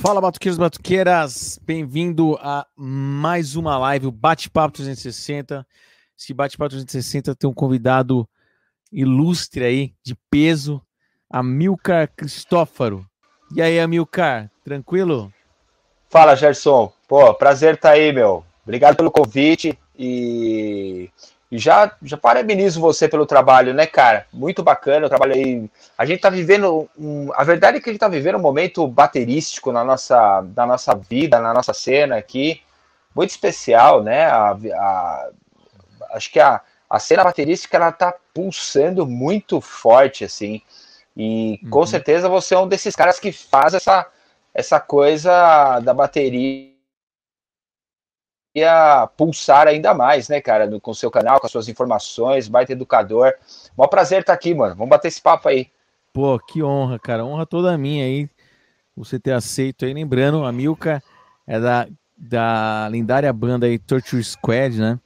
Fala, batuqueiros, batuqueiras, bem-vindo a mais uma live, o Bate-Papo 360. Esse Bate-Papo 360 tem um convidado ilustre aí, de peso, Amilcar Cristófaro. E aí, Amilcar, tranquilo? Fala, Gerson. Pô, prazer estar tá aí, meu. Obrigado pelo convite e e já, já parabenizo você pelo trabalho, né, cara? Muito bacana o trabalho aí. A gente tá vivendo. Um, a verdade é que a gente tá vivendo um momento baterístico na nossa, na nossa vida, na nossa cena aqui. Muito especial, né? A, a, acho que a, a cena baterística ela tá pulsando muito forte, assim. E com uhum. certeza você é um desses caras que faz essa, essa coisa da bateria pulsar ainda mais, né, cara, no, com o seu canal, com as suas informações, baita educador. Mó prazer estar tá aqui, mano. Vamos bater esse papo aí. Pô, que honra, cara. Honra toda minha aí. Você ter aceito aí. Lembrando, a Milka é da, da lendária banda aí, Torture Squad, né?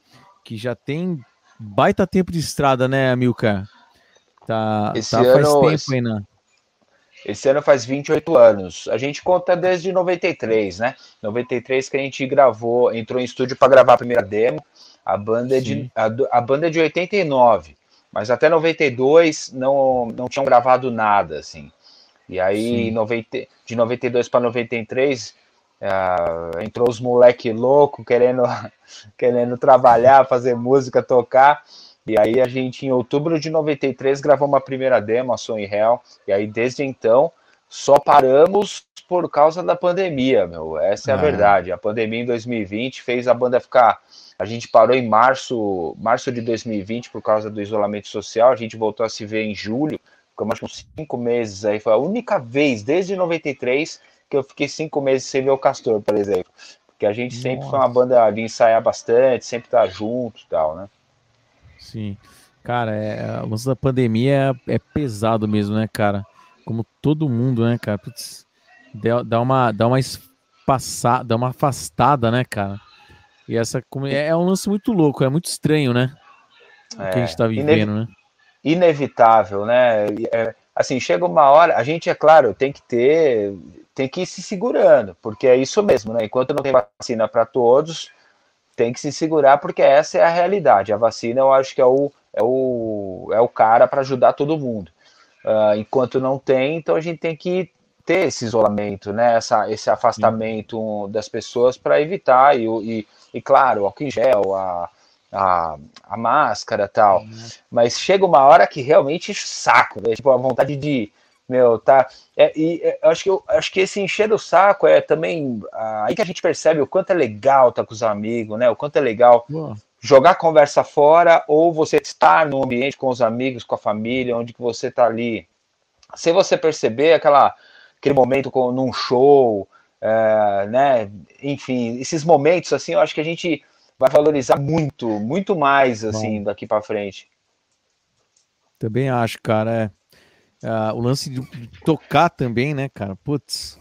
Que já tem baita tempo de estrada, né, Milka? Tá, Esse tá ano, faz tempo esse... aí, né? Esse ano faz 28 anos. A gente conta desde 93, né? 93 que a gente gravou, entrou em estúdio para gravar a primeira demo. A banda, é de, a, a, banda é de 89, mas até 92 não, não tinham gravado nada, assim. E aí, 90, de 92 para 93, uh, entrou os moleque louco querendo, querendo trabalhar, fazer música, tocar. E aí a gente, em outubro de 93, gravou uma primeira demo, a Sonho Real, e aí desde então só paramos por causa da pandemia, meu. Essa é a é. verdade. A pandemia em 2020 fez a banda ficar. A gente parou em março, março de 2020 por causa do isolamento social. A gente voltou a se ver em julho, ficamos uns cinco meses aí. Foi a única vez desde 93 que eu fiquei cinco meses sem ver o Castor, por exemplo. Porque a gente Nossa. sempre foi uma banda de ensaiar bastante, sempre tá junto e tal, né? Sim. Cara, é, o lance da pandemia é, é, pesado mesmo, né, cara? Como todo mundo, né, cara? Putz, dá uma, dá uma espaçada, dá uma afastada, né, cara? E essa é, é um lance muito louco, é muito estranho, né? O é, que a gente tá vivendo, né? Inevitável, né? É, assim, chega uma hora, a gente, é claro, tem que ter, tem que ir se segurando, porque é isso mesmo, né? Enquanto não tem vacina para todos, tem que se segurar porque essa é a realidade. A vacina eu acho que é o, é o, é o cara para ajudar todo mundo. Uh, enquanto não tem, então a gente tem que ter esse isolamento, né? Essa, esse afastamento das pessoas para evitar, e, e, e, claro, o álcool em gel, a, a, a máscara tal. Uhum. Mas chega uma hora que realmente saco, né? Tipo, a vontade de meu, tá. É, e é, acho que eu acho que esse encher o saco é também ah, aí que a gente percebe o quanto é legal estar tá com os amigos, né? O quanto é legal jogar conversa fora ou você estar no ambiente com os amigos, com a família, onde que você tá ali. Se você perceber aquela aquele momento com, num show, é, né? Enfim, esses momentos assim, eu acho que a gente vai valorizar muito, muito mais assim Bom. daqui para frente. Também acho, cara. É Uh, o lance de tocar também, né, cara? Putz,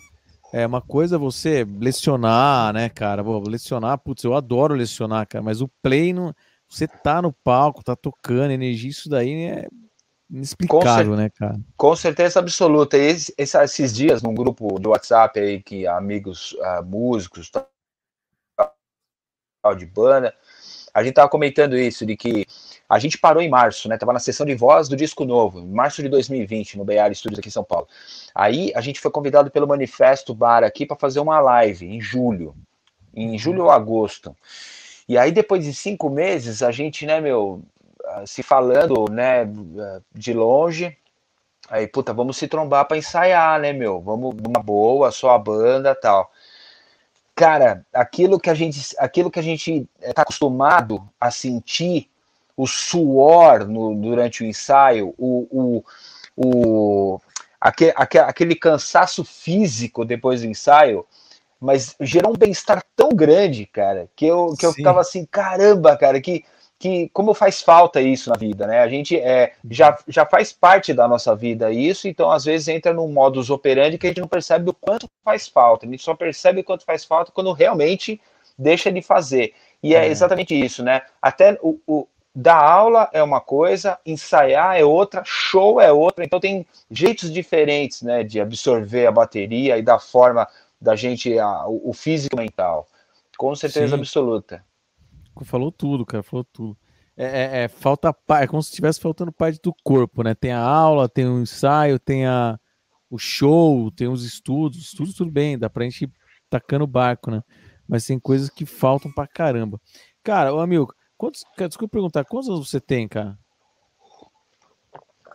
é uma coisa você lecionar, né, cara? Vou lecionar, putz, eu adoro lecionar, cara, mas o play, não, você tá no palco, tá tocando, energia, isso daí é inexplicável, né, cara? Com certeza absoluta. E esses, esses dias, num grupo do WhatsApp aí, que amigos uh, músicos, tal, de banda, a gente tava comentando isso, de que a gente parou em março, né? Tava na sessão de voz do disco novo, em março de 2020, no BR Studios aqui em São Paulo. Aí a gente foi convidado pelo Manifesto Bar aqui para fazer uma live em julho, em julho ou agosto. E aí depois de cinco meses a gente, né, meu, se falando, né, de longe. Aí, puta, vamos se trombar para ensaiar, né, meu? Vamos uma boa, só a banda, tal cara, aquilo que a gente, aquilo que a gente está acostumado a sentir o suor no, durante o ensaio, o, o, o, aquele, aquele cansaço físico depois do ensaio, mas gerou um bem-estar tão grande, cara, que eu, que eu ficava assim, caramba, cara, que, que como faz falta isso na vida, né? A gente é, já, já faz parte da nossa vida isso, então às vezes entra num modus operandi que a gente não percebe o quanto faz falta, a gente só percebe o quanto faz falta quando realmente deixa de fazer. E é, é. exatamente isso, né? Até o, o, dar aula é uma coisa, ensaiar é outra, show é outra, então tem jeitos diferentes, né, de absorver a bateria e da forma da gente a, o, o físico mental. Com certeza Sim. absoluta. Falou tudo, cara, falou tudo. É, é, é, falta é como se estivesse faltando parte do corpo, né? Tem a aula, tem o ensaio, tem a, o show, tem os estudos, estudos tudo bem, dá pra gente ir tacando o barco, né? Mas tem coisas que faltam pra caramba. Cara, ô amigo, quantos, desculpa perguntar, quantos anos você tem, cara?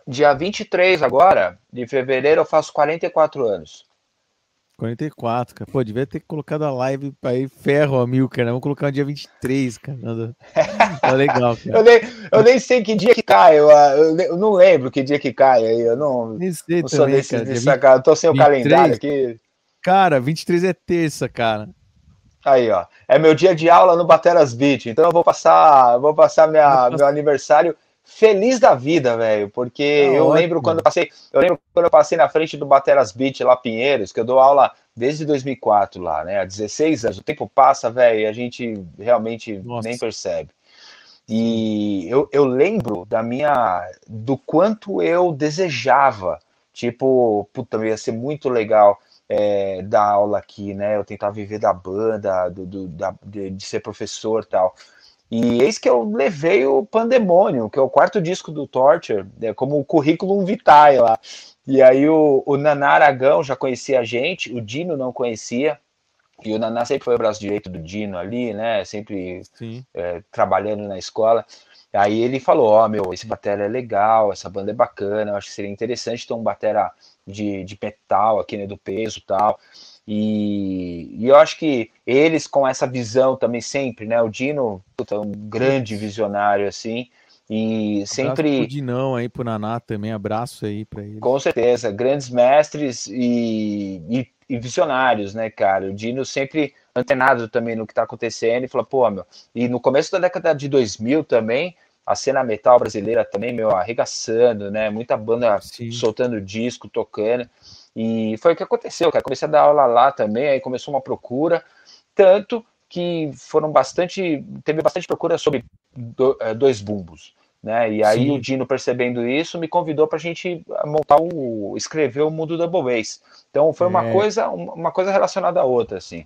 Dia 23 agora, de fevereiro, eu faço 44 anos. 44, cara. Pô, devia ter colocado a live aí, ferro a mil, cara. Vamos colocar no dia 23, cara. Tá legal, cara. eu, nem, eu nem sei que dia que cai. Eu, eu, não lembro que dia que cai aí. Eu não, nem sei não também, desse, cara. Desse, 20, cara. Eu tô sem 23, o calendário aqui. Cara, 23 é terça, cara. Aí, ó. É meu dia de aula no Bateras Beat. Então eu vou passar, vou passar minha, meu aniversário feliz da vida, velho, porque é eu ótimo. lembro quando eu passei, eu lembro quando eu passei na frente do Bateras Beach lá Pinheiros, que eu dou aula desde 2004 lá, né? Há 16 anos, o tempo passa, velho, e a gente realmente Nossa. nem percebe. E eu, eu lembro da minha do quanto eu desejava, tipo, puta, ia ser muito legal é, dar aula aqui, né? Eu tentar viver da banda, do, do da, de, de ser professor tal. E eis que eu levei o Pandemônio, que é o quarto disco do Torture, é, como currículo vitae lá. E aí o, o Naná Aragão já conhecia a gente, o Dino não conhecia, e o Naná sempre foi o braço direito do Dino ali, né? Sempre é, trabalhando na escola. Aí ele falou: Ó, oh, meu, esse batera é legal, essa banda é bacana, eu acho que seria interessante ter um batera de, de metal aqui, né? Do peso e tal. E, e, eu acho que eles com essa visão também sempre, né? O Dino, puta, um grande visionário assim, e sempre. Pro Dinão aí pro Naná também, abraço aí para ele. Com certeza, grandes mestres e, e, e, visionários, né, cara? O Dino sempre antenado também no que tá acontecendo e falou, pô, meu. E no começo da década de 2000 também, a cena metal brasileira também, meu, arregaçando, né? Muita banda Sim. soltando disco, tocando. E foi o que aconteceu, cara. Comecei a dar aula lá também, aí começou uma procura, tanto que foram bastante, teve bastante procura sobre é, dois bumbos, né? E aí Sim. o Dino percebendo isso me convidou para a gente montar o, escrever o mundo Double Bass. Então foi uma é. coisa, uma coisa relacionada à outra, assim.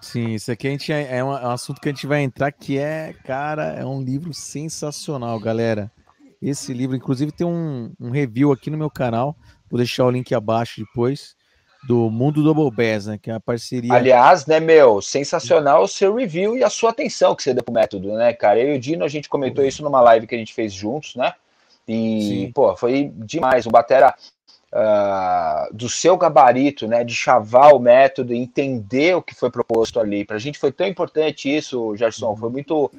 Sim, isso aqui a gente é, é um, é um assunto que a gente vai entrar que é, cara, é um livro sensacional, galera. Esse livro, inclusive, tem um, um review aqui no meu canal. Vou deixar o link abaixo depois do Mundo Double Bass, né? Que é a parceria. Aliás, né, meu, sensacional o seu review e a sua atenção que você deu pro método, né, cara? Eu e o Dino, a gente comentou isso numa live que a gente fez juntos, né? E, Sim. pô, foi demais. O Batera uh, do seu gabarito, né? De chavar o método, entender o que foi proposto ali. Pra gente foi tão importante isso, Gerson. Foi muito,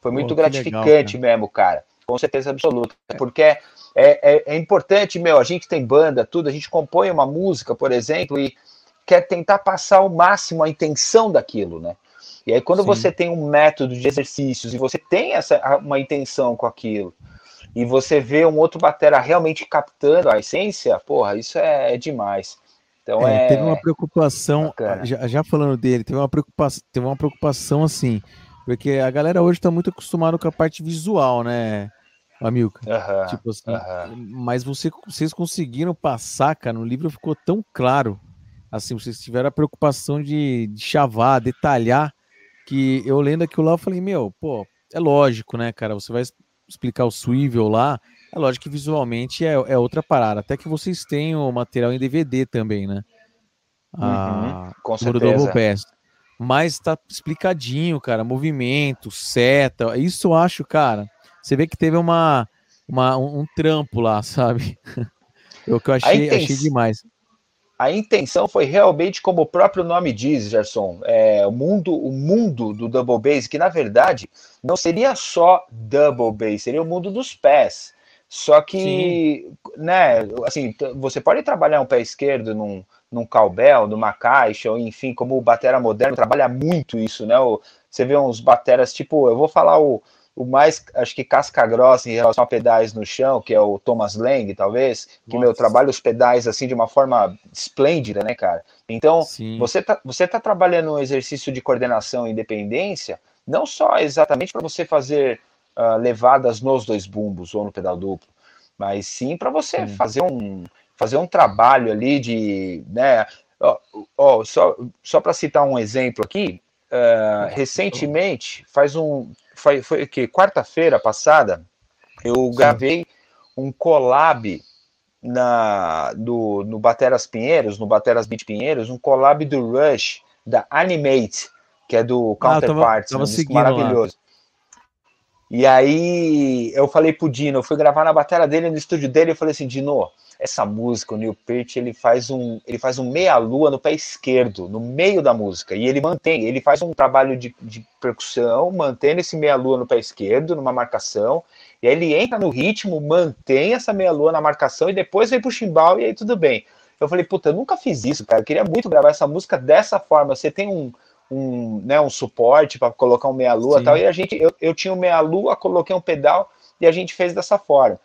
foi muito pô, gratificante legal, cara. mesmo, cara. Com certeza absoluta. Porque é, é, é, importante, meu, a gente tem banda, tudo, a gente compõe uma música, por exemplo, e quer tentar passar ao máximo a intenção daquilo, né? E aí, quando Sim. você tem um método de exercícios e você tem essa uma intenção com aquilo, e você vê um outro batera realmente captando a essência, porra, isso é, é demais. Então é, é, teve uma preocupação, já, já, falando dele, teve uma preocupação, teve uma preocupação assim, porque a galera hoje está muito acostumada com a parte visual, né? Amilcar. Uhum, tipo assim, mas você, vocês conseguiram passar, cara, no livro ficou tão claro. Assim, vocês tiveram a preocupação de, de chavar, detalhar, que eu lendo aquilo lá, eu falei, meu, pô, é lógico, né, cara? Você vai explicar o swivel lá, é lógico que visualmente é, é outra parada. Até que vocês têm o material em DVD também, né? Uhum, com certeza. Mas tá explicadinho, cara, movimento, seta, isso eu acho, cara você vê que teve uma, uma um, um trampo lá, sabe? o que eu achei, achei demais. A intenção foi realmente como o próprio nome diz, Gerson, é, o mundo, o mundo do double bass, que na verdade não seria só double bass, seria o mundo dos pés. Só que, Sim. né, assim, você pode trabalhar um pé esquerdo num, num cowbell, numa caixa, ou enfim, como o batera moderno trabalha muito isso, né? Você vê uns bateras, tipo, eu vou falar o, o mais, acho que casca grossa em relação a pedais no chão, que é o Thomas Lang, talvez, que, Nossa. meu, trabalha os pedais assim de uma forma esplêndida, né, cara? Então, você tá, você tá trabalhando um exercício de coordenação e independência, não só exatamente para você fazer uh, levadas nos dois bumbos ou no pedal duplo, mas sim para você sim. fazer um fazer um trabalho ali de, né, Ó, ó, só só para citar um exemplo aqui, uh, recentemente, faz um. Foi, foi que quarta-feira passada, eu gravei um collab na, do, no Bateras Pinheiros, no Bateras Beat Pinheiros, um collab do Rush, da Animate, que é do Counterparts, ah, tava, tava um maravilhoso. Lá. E aí eu falei pro Dino, eu fui gravar na bateria dele, no estúdio dele, eu falei assim, Dino, essa música, o Neil Peart, ele faz um, ele faz um meia-lua no pé esquerdo, no meio da música, e ele mantém, ele faz um trabalho de, de percussão, mantendo esse meia-lua no pé esquerdo, numa marcação, e aí ele entra no ritmo, mantém essa meia-lua na marcação, e depois vem pro chimbal, e aí tudo bem. Eu falei, puta, eu nunca fiz isso, cara, eu queria muito gravar essa música dessa forma, você tem um um, né, um suporte para colocar um meia-lua e tal. E a gente, eu, eu tinha um meia-lua, coloquei um pedal e a gente fez dessa forma.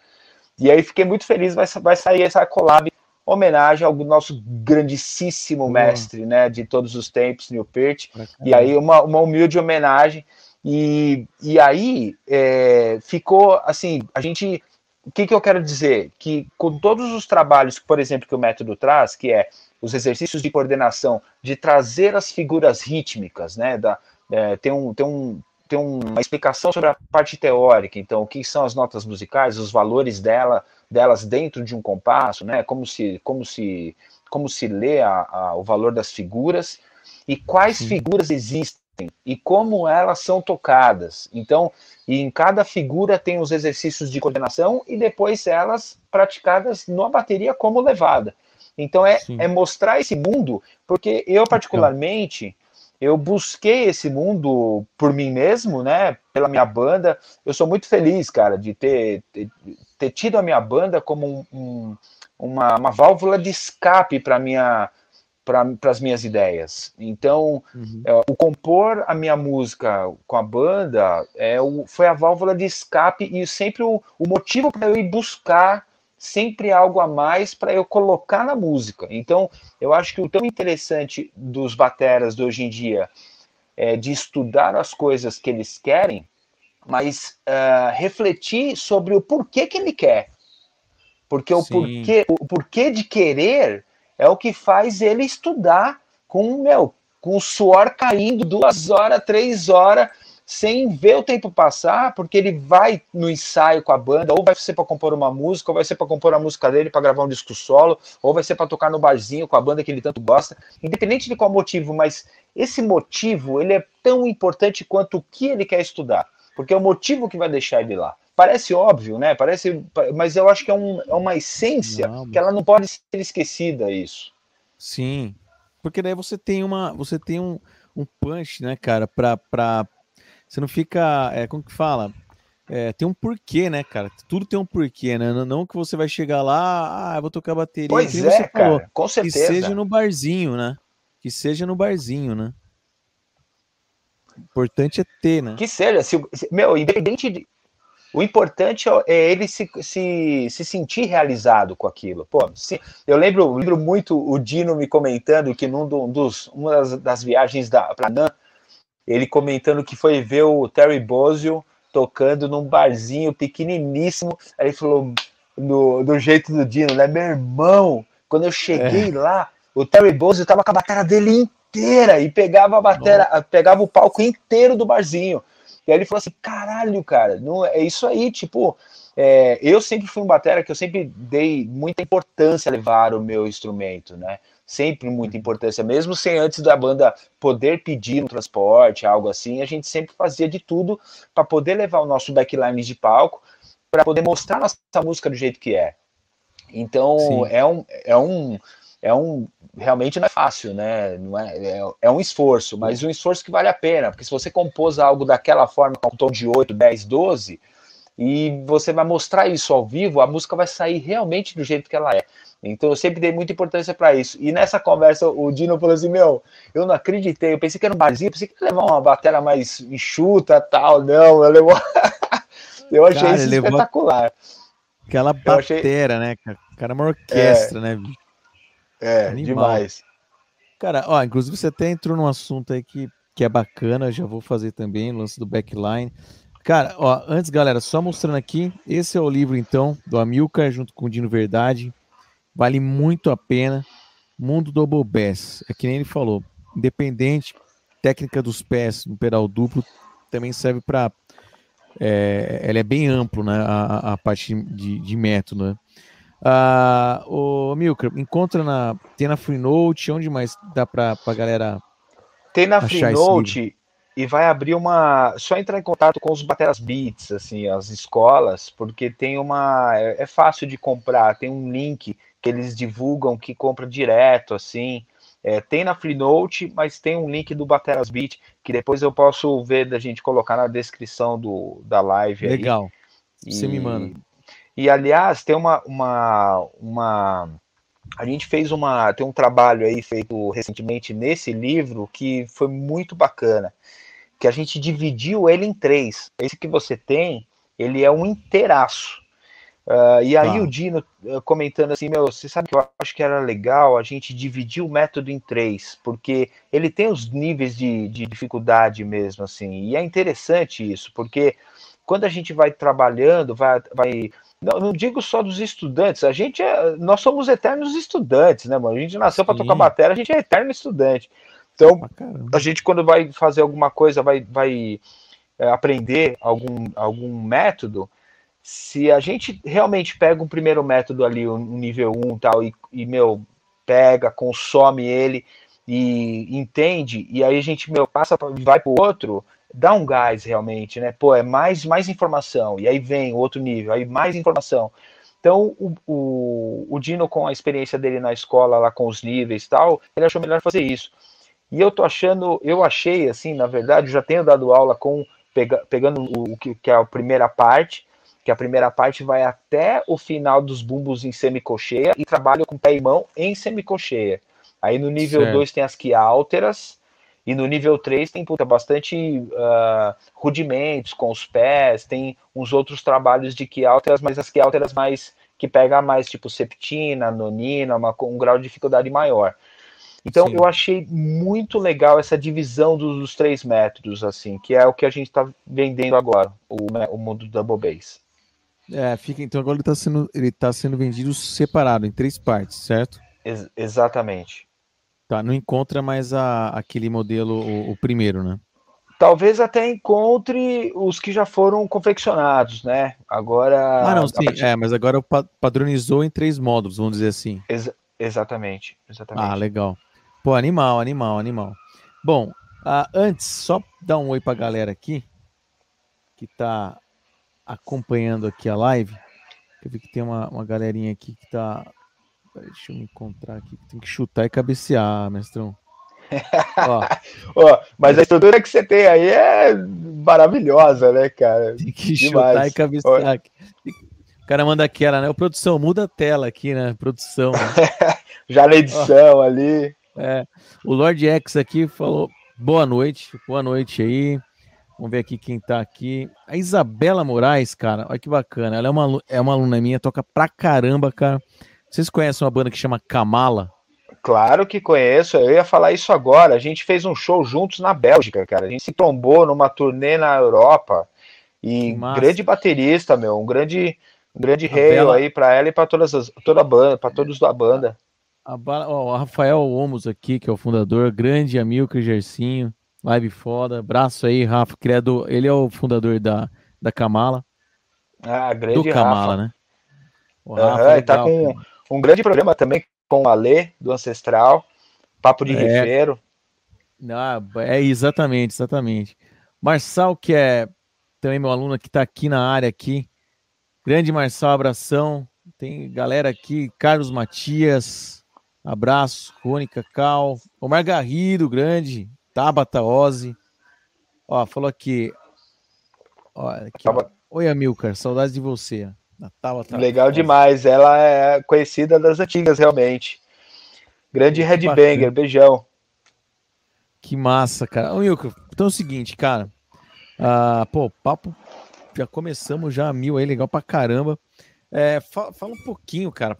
E aí fiquei muito feliz, vai, vai sair essa collab homenagem ao nosso grandíssimo mestre, né, de todos os tempos, Neil Peart. E aí uma, uma humilde homenagem. E, e aí é, ficou assim, a gente o que, que eu quero dizer? Que com todos os trabalhos, por exemplo, que o método traz, que é os exercícios de coordenação, de trazer as figuras rítmicas, né? Da, é, tem, um, tem, um, tem uma explicação sobre a parte teórica, então, o que são as notas musicais, os valores dela, delas dentro de um compasso, né? Como se, como se, como se lê a, a, o valor das figuras e quais Sim. figuras existem e como elas são tocadas. Então, e em cada figura tem os exercícios de coordenação e depois elas praticadas na bateria como levada. Então é, é mostrar esse mundo, porque eu particularmente eu busquei esse mundo por mim mesmo, né? Pela minha banda. Eu sou muito feliz, cara, de ter, ter, ter tido a minha banda como um, um, uma, uma válvula de escape para minha para as minhas ideias. Então, uhum. é, o compor a minha música com a banda é o, foi a válvula de escape e sempre o, o motivo para eu ir buscar sempre algo a mais para eu colocar na música. Então, eu acho que o tão interessante dos bateras de hoje em dia é de estudar as coisas que eles querem, mas uh, refletir sobre o porquê que ele quer. Porque o porquê, o porquê de querer é o que faz ele estudar com, meu, com o suor caindo duas horas, três horas, sem ver o tempo passar, porque ele vai no ensaio com a banda, ou vai ser para compor uma música, ou vai ser para compor a música dele para gravar um disco solo, ou vai ser para tocar no barzinho com a banda que ele tanto gosta, independente de qual motivo, mas esse motivo ele é tão importante quanto o que ele quer estudar, porque é o motivo que vai deixar ele lá. Parece óbvio, né? Parece, mas eu acho que é, um, é uma essência não, que ela não pode ser esquecida isso. Sim, porque daí você tem uma, você tem um, um punch, né, cara, para você não fica, é, como que fala? É, tem um porquê, né, cara? Tudo tem um porquê, né? Não que você vai chegar lá, ah, eu vou tocar bateria. Pois é, falou, cara, com certeza. Que seja no barzinho, né? Que seja no barzinho, né? O importante é ter, né? Que seja, se, meu, independente de, o importante é ele se, se, se sentir realizado com aquilo. Pô, se, eu lembro, lembro muito o Dino me comentando que num dos, uma das, das viagens para Nan, ele comentando que foi ver o Terry Bozio tocando num barzinho pequeniníssimo. Aí ele falou, do, do jeito do Dino, né? Meu irmão, quando eu cheguei é. lá, o Terry Bozio tava com a bateria dele inteira e pegava a bateria, pegava o palco inteiro do barzinho. E aí ele falou assim: caralho, cara, não, é isso aí, tipo. É, eu sempre fui um batera que eu sempre dei muita importância a levar o meu instrumento, né? Sempre muita importância, mesmo sem antes da banda poder pedir um transporte, algo assim, a gente sempre fazia de tudo para poder levar o nosso backline de palco, para poder mostrar nossa música do jeito que é. Então é um, é um é um realmente não é fácil, né? Não é, é, é, um esforço, mas um esforço que vale a pena, porque se você compôs algo daquela forma, com um tom de 8, 10, 12, e você vai mostrar isso ao vivo, a música vai sair realmente do jeito que ela é. Então eu sempre dei muita importância para isso. E nessa conversa o Dino falou assim: Meu, eu não acreditei. Eu pensei que era um barzinho, pensei que ia levar uma bateria mais enxuta tal. Não, eu levou. eu achei Cara, isso espetacular. Aquela bateria, achei... né? Cara, é uma orquestra, é... né? É, Animal. demais. Cara, ó, inclusive você até entrou num assunto aí que, que é bacana, já vou fazer também, lance do backline. Cara, ó, antes, galera, só mostrando aqui, esse é o livro, então, do Amilcar, junto com o Dino Verdade. Vale muito a pena. Mundo Double Bass. É que nem ele falou. Independente, técnica dos pés no pedal duplo também serve para. É, ela é bem amplo, né? A, a parte de, de método, né? Ah, o Milker, encontra na. Tem na Freenote, onde mais dá para a galera. Tem na Freenote e vai abrir uma. Só entrar em contato com os Bateras Beats, assim, as escolas, porque tem uma. É, é fácil de comprar, tem um link que eles divulgam que compra direto, assim. É, tem na Freenote, mas tem um link do Bateras Beat que depois eu posso ver da gente colocar na descrição do, da live. Legal. Aí. Você e, me manda. E aliás, tem uma, uma, uma. A gente fez uma. Tem um trabalho aí feito recentemente nesse livro que foi muito bacana. Que a gente dividiu ele em três. Esse que você tem, ele é um inteiraço. Uh, e aí tá. o Dino uh, comentando assim, meu, você sabe que eu acho que era legal a gente dividir o método em três, porque ele tem os níveis de, de dificuldade mesmo, assim, e é interessante isso, porque quando a gente vai trabalhando, vai, vai não, não, digo só dos estudantes, a gente é, nós somos eternos estudantes, né, mano? A gente nasceu para tocar bateria, a gente é eterno estudante. Então, a gente quando vai fazer alguma coisa, vai, vai é, aprender algum, algum método, se a gente realmente pega um primeiro método ali, um nível 1 tal, e, e meu, pega, consome ele e entende, e aí a gente, meu, passa, vai pro outro, dá um gás realmente, né? Pô, é mais, mais informação, e aí vem outro nível, aí mais informação. Então, o, o, o Dino, com a experiência dele na escola, lá com os níveis e tal, ele achou melhor fazer isso. E eu tô achando, eu achei, assim, na verdade, já tenho dado aula com, pega, pegando o, o que, que é a primeira parte, que a primeira parte vai até o final dos bumbos em semicocheia e trabalha com pé e mão em semicocheia. Aí no nível 2 tem as quiálteras, e no nível 3 tem puta, bastante uh, rudimentos com os pés, tem uns outros trabalhos de quiálteras, mas as quiálteras mais que pega mais tipo septina, nonina, uma, um grau de dificuldade maior. Então Sim. eu achei muito legal essa divisão dos, dos, três métodos, assim, que é o que a gente está vendendo agora, o, o mundo do Double Bass. É, fica, então agora ele está sendo, ele tá sendo vendido separado, em três partes, certo? Ex exatamente. Tá, não encontra mais a, aquele modelo, o, o, primeiro, né? Talvez até encontre os que já foram confeccionados, né? Agora. Ah, não, sim, partir... é, mas agora padronizou em três módulos, vamos dizer assim. Ex exatamente, exatamente. Ah, legal. Pô, animal, animal, animal. Bom, uh, antes, só dar um oi pra galera aqui, que tá acompanhando aqui a live. Eu vi que tem uma, uma galerinha aqui que tá. Deixa eu me encontrar aqui. Tem que chutar e cabecear, mestrão. Ó. Ó, mas a estrutura que você tem aí é maravilhosa, né, cara? Tem que Demais. chutar e cabecear. O cara manda aquela, né? O produção, muda a tela aqui, né? Produção. Né? Já na edição Ó. ali. É. O Lord X aqui falou boa noite, boa noite aí. Vamos ver aqui quem tá aqui. A Isabela Moraes, cara, olha que bacana. Ela é uma, é uma aluna minha, toca pra caramba, cara. Vocês conhecem uma banda que chama Kamala? Claro que conheço, eu ia falar isso agora. A gente fez um show juntos na Bélgica, cara. A gente se trombou numa turnê na Europa. E grande baterista, meu, um grande, um grande rei aí para ela e para todas as, toda a banda, para todos da banda. A, ó, o Rafael Omos aqui, que é o fundador, grande amigo Gersinho. Live foda. Abraço aí, Rafa, criado. Ele é o fundador da, da Kamala. Ah, grande do Kamala, né? O Rafa uhum, é legal, tá com cara. Um grande programa também com o Alê, do Ancestral. Papo de é. Rifeiro. Ah, é exatamente, exatamente. Marçal, que é também meu aluno que está aqui na área aqui. Grande Marçal, abração. Tem galera aqui, Carlos Matias, abraço, Rony Cacau, Omar Garrido, grande, Tabata Ozzy. Ó, falou aqui. Ó, aqui ó. Oi, Amilcar, saudades de você. Tabata Legal demais. Ela é conhecida das antigas, realmente. Grande headbanger, beijão. Que massa, cara. Ô, então é o seguinte, cara. Ah, pô, papo. Já começamos já a mil aí, legal pra caramba. É, fala, fala, um pouquinho, cara,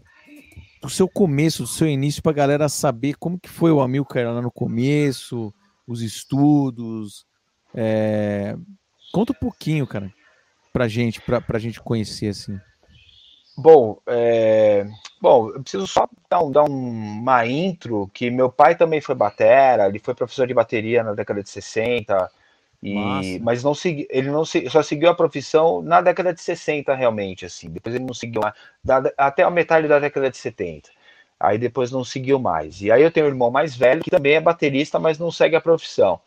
do seu começo, do seu início, pra galera saber como que foi o Amilcar lá no começo, os estudos. É... Conta um pouquinho, cara, pra gente, pra, pra gente conhecer, assim. Bom, é... bom, eu preciso só dar, um, dar uma intro, que meu pai também foi batera, ele foi professor de bateria na década de 60, e, mas não segui, ele não só seguiu a profissão na década de 60 realmente, assim, depois ele não seguiu até a metade da década de 70. Aí depois não seguiu mais. E aí eu tenho um irmão mais velho que também é baterista, mas não segue a profissão.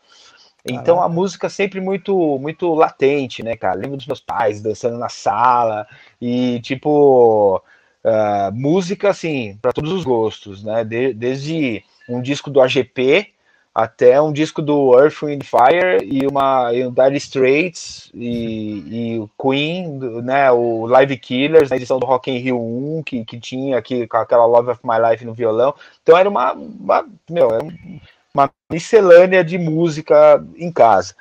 Então Caraca. a música sempre muito muito latente, né, cara? Lembro dos meus pais dançando na sala e tipo uh, música assim para todos os gostos, né? De, desde um disco do AGP até um disco do Earth, Wind Fire e uma e um Dire Straits e, e o Queen, né, o Live Killers, na edição do Rock in Rio 1, que, que tinha aqui com aquela Love of My Life no violão. Então era uma, uma meu, era uma miscelânea de música em casa.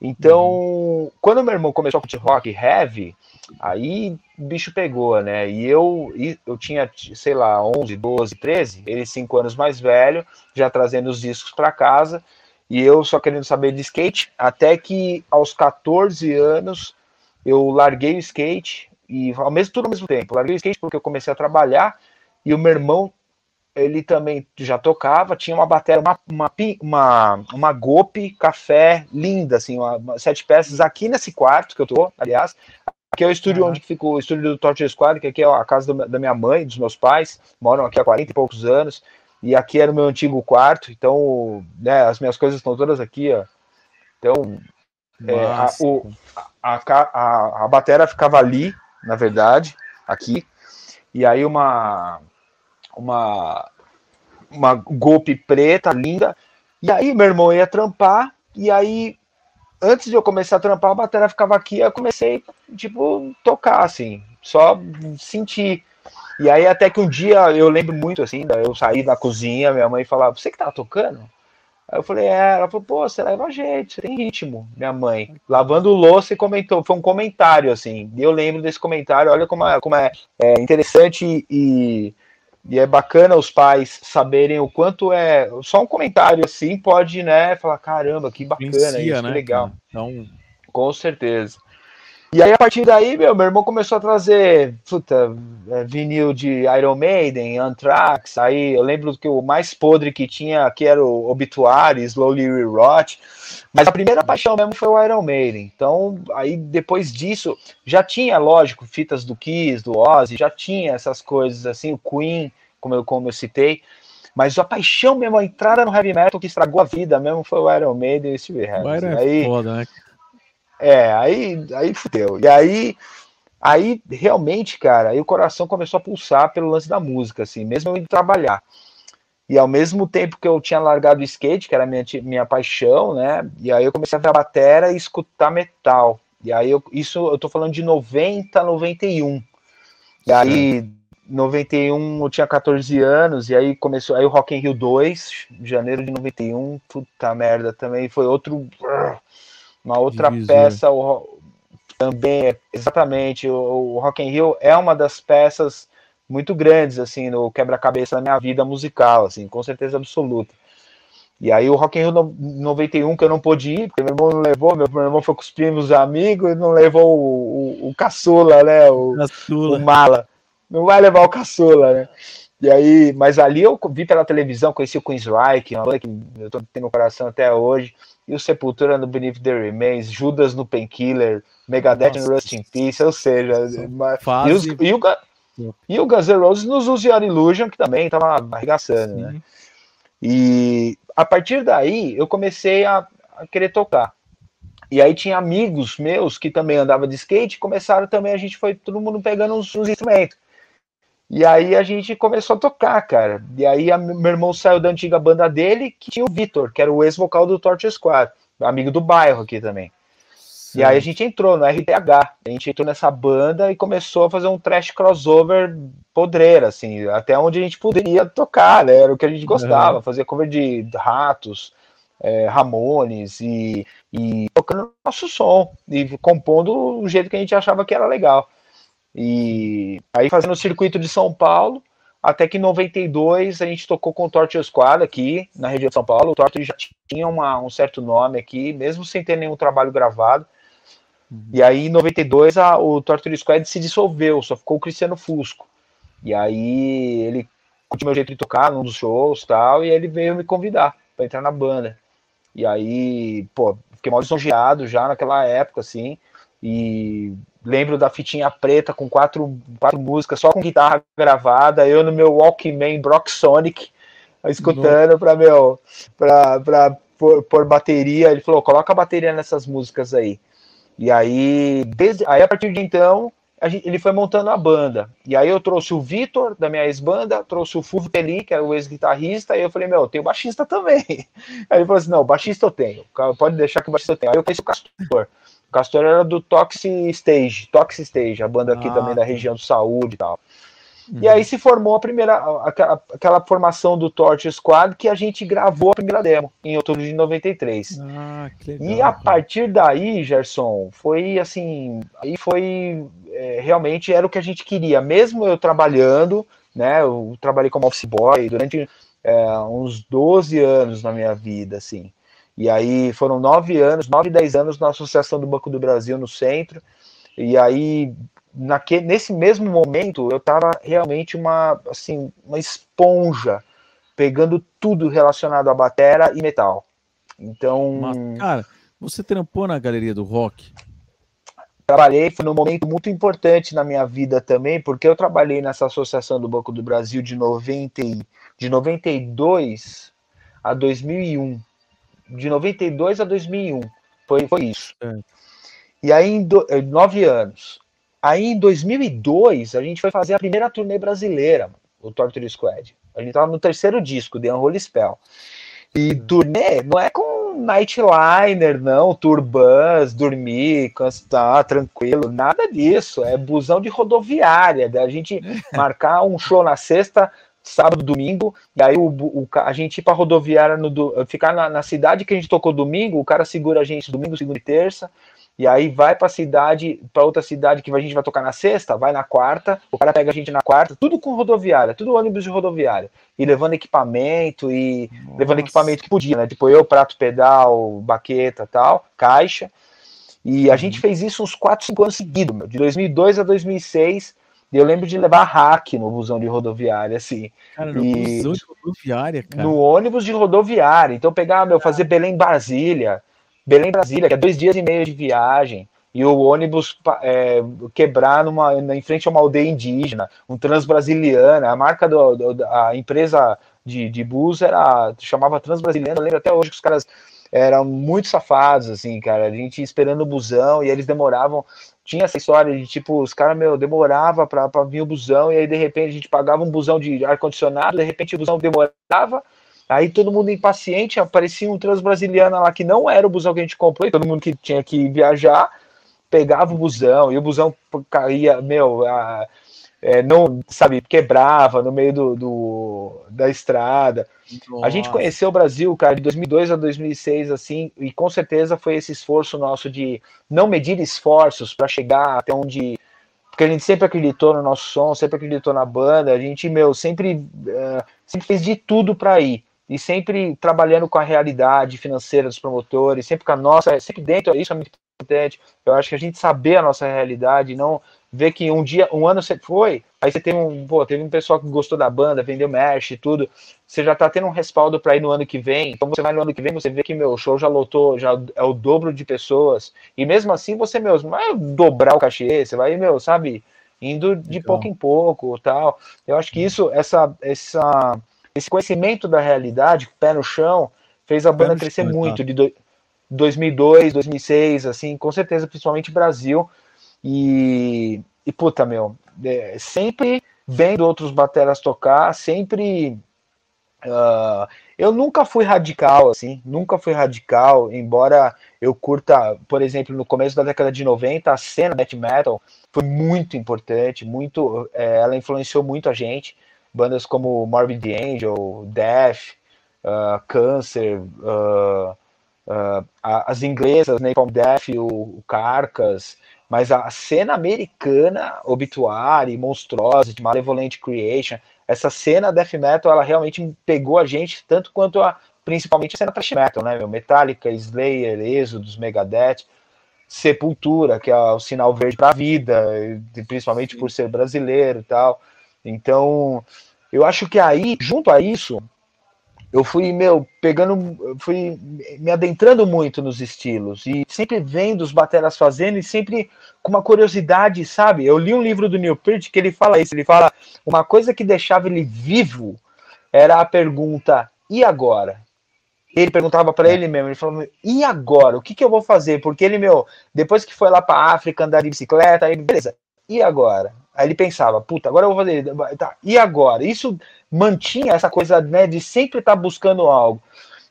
Então, uhum. quando meu irmão começou a curtir rock heavy, aí o bicho pegou, né? E eu, eu tinha, sei lá, 11, 12, 13, ele 5 anos mais velho, já trazendo os discos para casa, e eu só querendo saber de skate, até que aos 14 anos eu larguei o skate, e ao mesmo tudo ao mesmo tempo, larguei o skate porque eu comecei a trabalhar, e o meu irmão ele também já tocava, tinha uma bateria, uma, uma, uma, uma Gope café linda, assim, uma, uma, sete peças aqui nesse quarto que eu tô, aliás. Aqui é o estúdio uhum. onde fica o estúdio do Torture Squad, que aqui é a casa do, da minha mãe, dos meus pais, moram aqui há 40 e poucos anos, e aqui era o meu antigo quarto, então, né, as minhas coisas estão todas aqui, ó. Então, é, a, o, a, a, a bateria ficava ali, na verdade, aqui, e aí uma uma, uma golpe preta, linda. E aí, meu irmão ia trampar, e aí, antes de eu começar a trampar, a bateria ficava aqui, eu comecei, tipo, tocar, assim, só sentir. E aí, até que um dia, eu lembro muito, assim, eu saí da cozinha, minha mãe falava, você que tá tocando? Aí eu falei, é, ela falou, pô, você leva jeito, você tem ritmo, minha mãe. Lavando louça e comentou, foi um comentário, assim, eu lembro desse comentário, olha como é, como é, é interessante e é bacana os pais saberem o quanto é. Só um comentário assim pode, né? Falar, caramba, que bacana, isso, né, que legal. Então... Com certeza. E aí, a partir daí, meu, meu irmão começou a trazer puta, é, vinil de Iron Maiden, Anthrax. Aí eu lembro que o mais podre que tinha que era o Obituary, Slowly Rot. Mas a primeira paixão mesmo foi o Iron Maiden. Então, aí depois disso, já tinha, lógico, fitas do Kiss, do Ozzy, já tinha essas coisas assim, o Queen, como eu, como eu citei. Mas a paixão mesmo, a entrada no heavy metal que estragou a vida mesmo foi o Iron Maiden e o Steve Harris. É aí, foda, né? É, aí, aí fudeu. E aí, aí realmente, cara, aí o coração começou a pulsar pelo lance da música, assim, mesmo eu indo trabalhar. E ao mesmo tempo que eu tinha largado o skate, que era minha, minha paixão, né? E aí eu comecei a ver a batera e escutar metal. E aí eu, isso eu tô falando de 90, 91. E aí 91 eu tinha 14 anos e aí começou aí o Rock in Rio 2, janeiro de 91, puta merda, também foi outro uma outra Divisor. peça o, também exatamente o, o Rock in Rio é uma das peças muito grandes assim no quebra-cabeça da minha vida musical, assim, com certeza absoluta. E aí o Rock in Rio 91 que eu não pude ir, porque meu irmão não levou, meu, meu irmão foi com os primos amigos e não levou o, o, o caçula, né, o, caçula. o mala não vai levar o caçula, né? E aí, mas ali eu vi pela televisão, conheci o Queensryche, uma banda que eu tô tendo no coração até hoje, e o Sepultura no Beneath the Remains, Judas no Painkiller, Megadeth Nossa. no Rust in Peace, ou seja, e, os, e, o, e o Guns N' Roses nos Use Your Illusion, que também tava arregaçando, né? E a partir daí eu comecei a, a querer tocar. E aí tinha amigos meus que também andavam de skate, começaram também, a gente foi todo mundo pegando uns, uns instrumentos. E aí a gente começou a tocar, cara. E aí a, meu irmão saiu da antiga banda dele, que tinha o Vitor, que era o ex-vocal do Torture Squad, amigo do bairro aqui também. Sim. E aí a gente entrou no RTH. A gente entrou nessa banda e começou a fazer um trash crossover podreira, assim, até onde a gente poderia tocar, né? Era o que a gente gostava, uhum. fazer cover de Ratos, é, Ramones e, e tocando nosso som e compondo do jeito que a gente achava que era legal. E aí fazendo o circuito de São Paulo, até que em 92 a gente tocou com o Torture Squad aqui na região de São Paulo. O Torture já tinha uma, um certo nome aqui, mesmo sem ter nenhum trabalho gravado. Uhum. E aí, em 92, a, o Torture Squad se dissolveu, só ficou o Cristiano Fusco. E aí, ele curtiu meu jeito de tocar num dos shows tal, e ele veio me convidar para entrar na banda. E aí, pô, fiquei mal lisonjeado já naquela época, assim, e lembro da fitinha preta com quatro, quatro músicas, só com guitarra gravada, eu no meu Walkman Brock Sonic, escutando para meu, pra, pra por, por bateria. Ele falou: coloca a bateria nessas músicas aí. E aí, desde, aí a partir de então, gente, ele foi montando a banda. E aí eu trouxe o Vitor, da minha ex-banda, trouxe o Fulvio Teli, que é o ex-guitarrista, e eu falei, meu, tem o baixista também. Aí ele falou assim, não, baixista eu tenho, pode deixar que o baixista eu tenho. Aí eu conheci o Castor. O Castor era do Toxic Stage, Toxic Stage, a banda aqui ah, também da região do Saúde e tal. Uhum. E aí se formou a primeira, aquela, aquela, formação do Torture Squad que a gente gravou a primeira demo em outubro de 93. Ah, que legal, e a partir daí, Gerson, foi assim, aí foi é, realmente era o que a gente queria, mesmo eu trabalhando, né? Eu trabalhei como office boy durante é, uns 12 anos na minha vida, assim. E aí foram nove anos, nove, dez anos na Associação do Banco do Brasil no centro. E aí naquele, nesse mesmo momento, eu estava realmente uma, assim, uma esponja, pegando tudo relacionado a batera e metal. Então. Mas, cara, você trampou na galeria do rock? Trabalhei, foi num momento muito importante na minha vida também, porque eu trabalhei nessa associação do Banco do Brasil de, 90, de 92 a 2001. De 92 a 2001. Foi, foi isso. É. E aí, em do, eh, nove anos. Aí em 2002, a gente foi fazer a primeira turnê brasileira, o Torture Squad. A gente tava no terceiro disco, The Unholy Spell. E uhum. turnê não é com nightliner, não, tour bus, dormir, cansar, tranquilo, nada disso. É busão de rodoviária, da gente marcar um show na sexta, sábado, domingo, e aí o, o a gente ir pra rodoviária, no, ficar na, na, cidade que a gente tocou domingo, o cara segura a gente domingo, segunda e terça, e aí vai para cidade, para outra cidade que a gente vai tocar na sexta, vai na quarta, o cara pega a gente na quarta, tudo com rodoviária, tudo ônibus de rodoviária. E levando equipamento e Nossa. levando equipamento que podia, né? Tipo eu, prato pedal, baqueta, tal, caixa. E a uhum. gente fez isso uns 4, 5 anos seguidos, meu, de 2002 a 2006. E eu lembro de levar hack no busão de rodoviária, assim. Cara, no e... busão de rodoviária, cara. No ônibus de rodoviária. Então pegar, meu, fazer Belém Brasília, Belém Brasília, que é dois dias e meio de viagem, e o ônibus é, quebrar numa, em frente a uma aldeia indígena, um Transbrasiliana, a marca do, do a empresa de, de bus era chamava Transbrasiliana, eu lembro até hoje que os caras eram muito safados, assim, cara, a gente esperando o busão e eles demoravam, tinha essa história de tipo, os caras, meu, demorava para vir o busão e aí de repente a gente pagava um busão de ar-condicionado, de repente o busão demorava, Aí todo mundo impaciente, aparecia um transbrasiliana lá que não era o busão que a gente comprou, e todo mundo que tinha que viajar pegava o busão, e o busão caía, meu, a, é, não, sabe, quebrava no meio do, do da estrada. Nossa. A gente conheceu o Brasil, cara, de 2002 a 2006, assim, e com certeza foi esse esforço nosso de não medir esforços para chegar até onde. Porque a gente sempre acreditou no nosso som, sempre acreditou na banda, a gente, meu, sempre, uh, sempre fez de tudo para ir e sempre trabalhando com a realidade financeira dos promotores, sempre com a nossa, sempre dentro, isso é muito importante. Eu acho que a gente saber a nossa realidade, não ver que um dia, um ano você foi, aí você teve um, pô, teve um pessoal que gostou da banda, vendeu merch e tudo, você já tá tendo um respaldo para ir no ano que vem. Então você vai no ano que vem, você vê que meu show já lotou, já é o dobro de pessoas. E mesmo assim você meu, não vai dobrar o cachê, você vai, meu, sabe, indo de pouco em pouco, tal. Eu acho que isso essa essa esse conhecimento da realidade, pé no chão, fez a banda crescer chão, muito, tá. de do, 2002, 2006, assim, com certeza, principalmente Brasil. E, e puta, meu, é, sempre vendo outros bateras tocar, sempre. Uh, eu nunca fui radical, assim, nunca fui radical, embora eu curta, por exemplo, no começo da década de 90, a cena death metal foi muito importante, muito, é, ela influenciou muito a gente bandas como Morbid Angel, Death, uh, Cancer, uh, uh, as inglesas, Napalm Death, o, o Carcass, mas a cena americana, Obituary, Monstrosity, Malevolent Creation, essa cena death metal, ela realmente pegou a gente tanto quanto a principalmente a cena thrash metal, né, Metallica, Slayer, Exodus, Megadeth, Sepultura, que é o sinal verde para a vida, principalmente por ser brasileiro e tal. Então, eu acho que aí, junto a isso, eu fui, meu, pegando, fui me adentrando muito nos estilos e sempre vendo os bateras fazendo e sempre com uma curiosidade, sabe? Eu li um livro do Neil Peart que ele fala isso, ele fala uma coisa que deixava ele vivo era a pergunta e agora? Ele perguntava para ele mesmo, ele falou: "E agora? O que que eu vou fazer?" Porque ele, meu, depois que foi lá para África andar de bicicleta, aí beleza. E agora? Aí ele pensava, puta, agora eu vou fazer. Tá, e agora? Isso mantinha essa coisa né, de sempre estar tá buscando algo.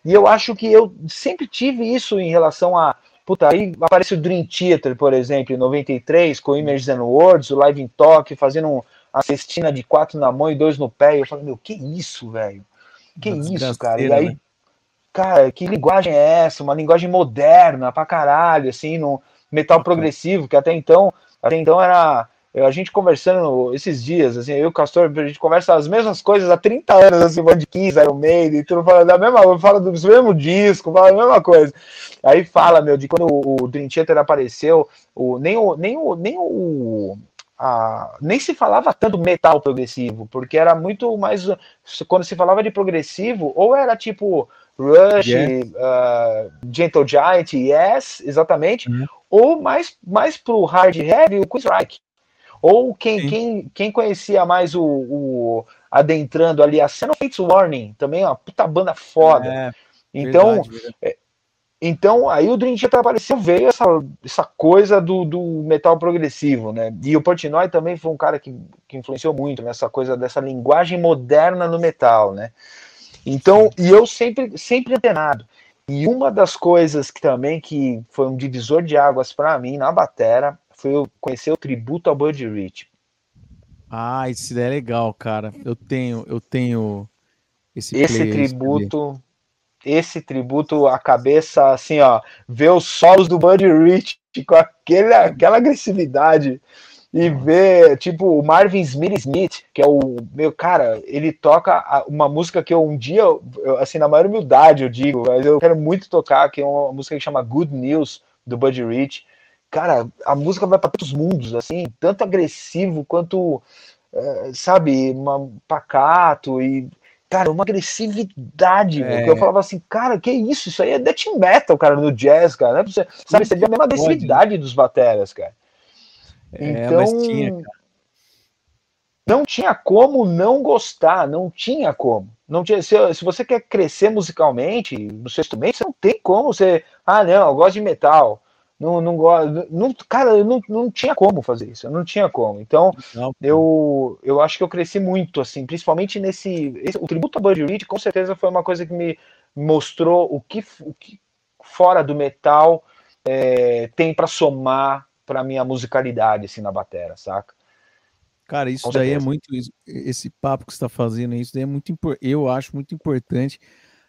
E eu acho que eu sempre tive isso em relação a. Puta, aí aparece o Dream Theater, por exemplo, em 93, com Images and Words, o Live in Talk, fazendo um, uma cestina de quatro na mão e dois no pé. E eu falei, meu, que isso, velho? Que uma isso, cara? E aí, né? cara, que linguagem é essa? Uma linguagem moderna pra caralho, assim, no metal progressivo, que até então, até então era a gente conversando esses dias, assim, eu e o Castor, a gente conversa as mesmas coisas há 30 anos, assim, Band 15, Iron Maiden, tudo fala da mesma, fala do mesmo disco, fala a mesma coisa. Aí fala, meu, de quando o, o Dream Theater apareceu, o, nem o, nem o, nem o, a, nem se falava tanto metal progressivo, porque era muito mais, quando se falava de progressivo, ou era tipo Rush, uh, Gentle Giant, Yes, exatamente, uhum. ou mais, mais pro hard heavy, o Quizryke. Ou quem, quem, quem conhecia mais o, o, adentrando ali a cena Fates Warning, também uma puta banda foda. É, então, verdade, verdade. É, então aí o Dream Theater apareceu, veio essa, essa coisa do, do metal progressivo, né? E o Portnoy também foi um cara que, que influenciou muito nessa coisa dessa linguagem moderna no metal, né? Então, e eu sempre, sempre antenado. E uma das coisas que também que foi um divisor de águas para mim na batera foi eu conhecer o tributo ao Buddy Rich. Ah, isso é legal, cara. Eu tenho, eu tenho esse, esse tributo, esse tributo, a cabeça assim, ó, ver os solos do Buddy Rich com aquele, aquela agressividade e ver, tipo, o Marvin Smith Smith, que é o meu cara, ele toca uma música que eu um dia, eu, assim, na maior humildade eu digo, mas eu quero muito tocar, que é uma música que chama Good News do Buddy Rich cara, a música vai para todos os mundos, assim, tanto agressivo quanto, é, sabe, uma, pacato e, cara, uma agressividade, é. eu falava assim, cara, que isso, isso aí é death metal, cara, no jazz, cara, né? Você, sabe, você vê a mesma agressividade dos bateras, cara. É, então, tinha, cara. não tinha como não gostar, não tinha como. Não tinha, se, se você quer crescer musicalmente no seu instrumento, você não tem como você, ah, não, eu gosto de metal, não, não não, cara, eu não, não tinha como fazer isso, eu não tinha como. Então, não, eu, eu acho que eu cresci muito, assim, principalmente nesse. Esse, o tributo a Buddy Reed, com certeza, foi uma coisa que me mostrou o que, o que fora do metal é, tem para somar para minha musicalidade, assim, na batera, saca? Cara, isso daí é muito. Esse papo que você está fazendo, isso daí é muito importante. Eu acho muito importante.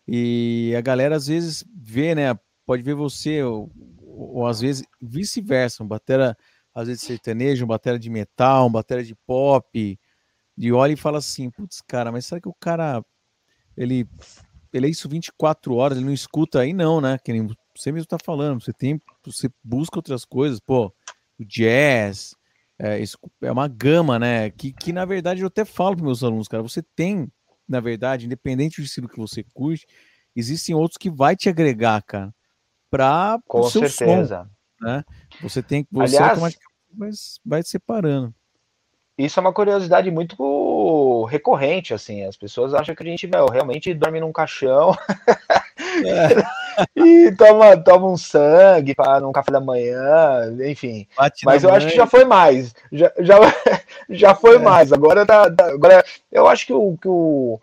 E a galera às vezes vê, né? Pode ver você, ou, ou às vezes vice-versa, um batera às vezes sertanejo, um batera de metal, um batera de pop, de olha e fala assim, putz, cara, mas será que o cara ele ele é isso 24 horas, ele não escuta aí não, né? Que nem você mesmo tá falando, você tem, você busca outras coisas, pô, o jazz, é, é uma gama, né? Que, que na verdade eu até falo para meus alunos, cara, você tem, na verdade, independente do estilo que você curte, existem outros que vai te agregar, cara para o seu certeza. som, né? Você tem que você Aliás, vai, vai separando. Isso é uma curiosidade muito recorrente, assim. As pessoas acham que a gente meu, realmente dorme num caixão é. e toma, toma um sangue para um café da manhã, enfim. Bate Mas eu mãe. acho que já foi mais. Já, já, já foi é. mais. Agora tá, tá, Agora, eu acho que o, que o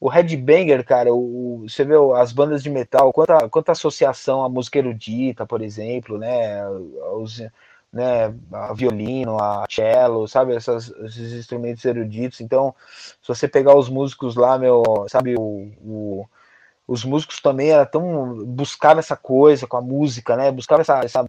o Headbanger, cara, o, você vê as bandas de metal, quanta, quanta associação à música erudita, por exemplo, né, os, né, a violino, a cello, sabe, essas, esses instrumentos eruditos. Então, se você pegar os músicos lá, meu, sabe, o, o os músicos também era tão buscavam essa coisa com a música, né, buscavam essa, essa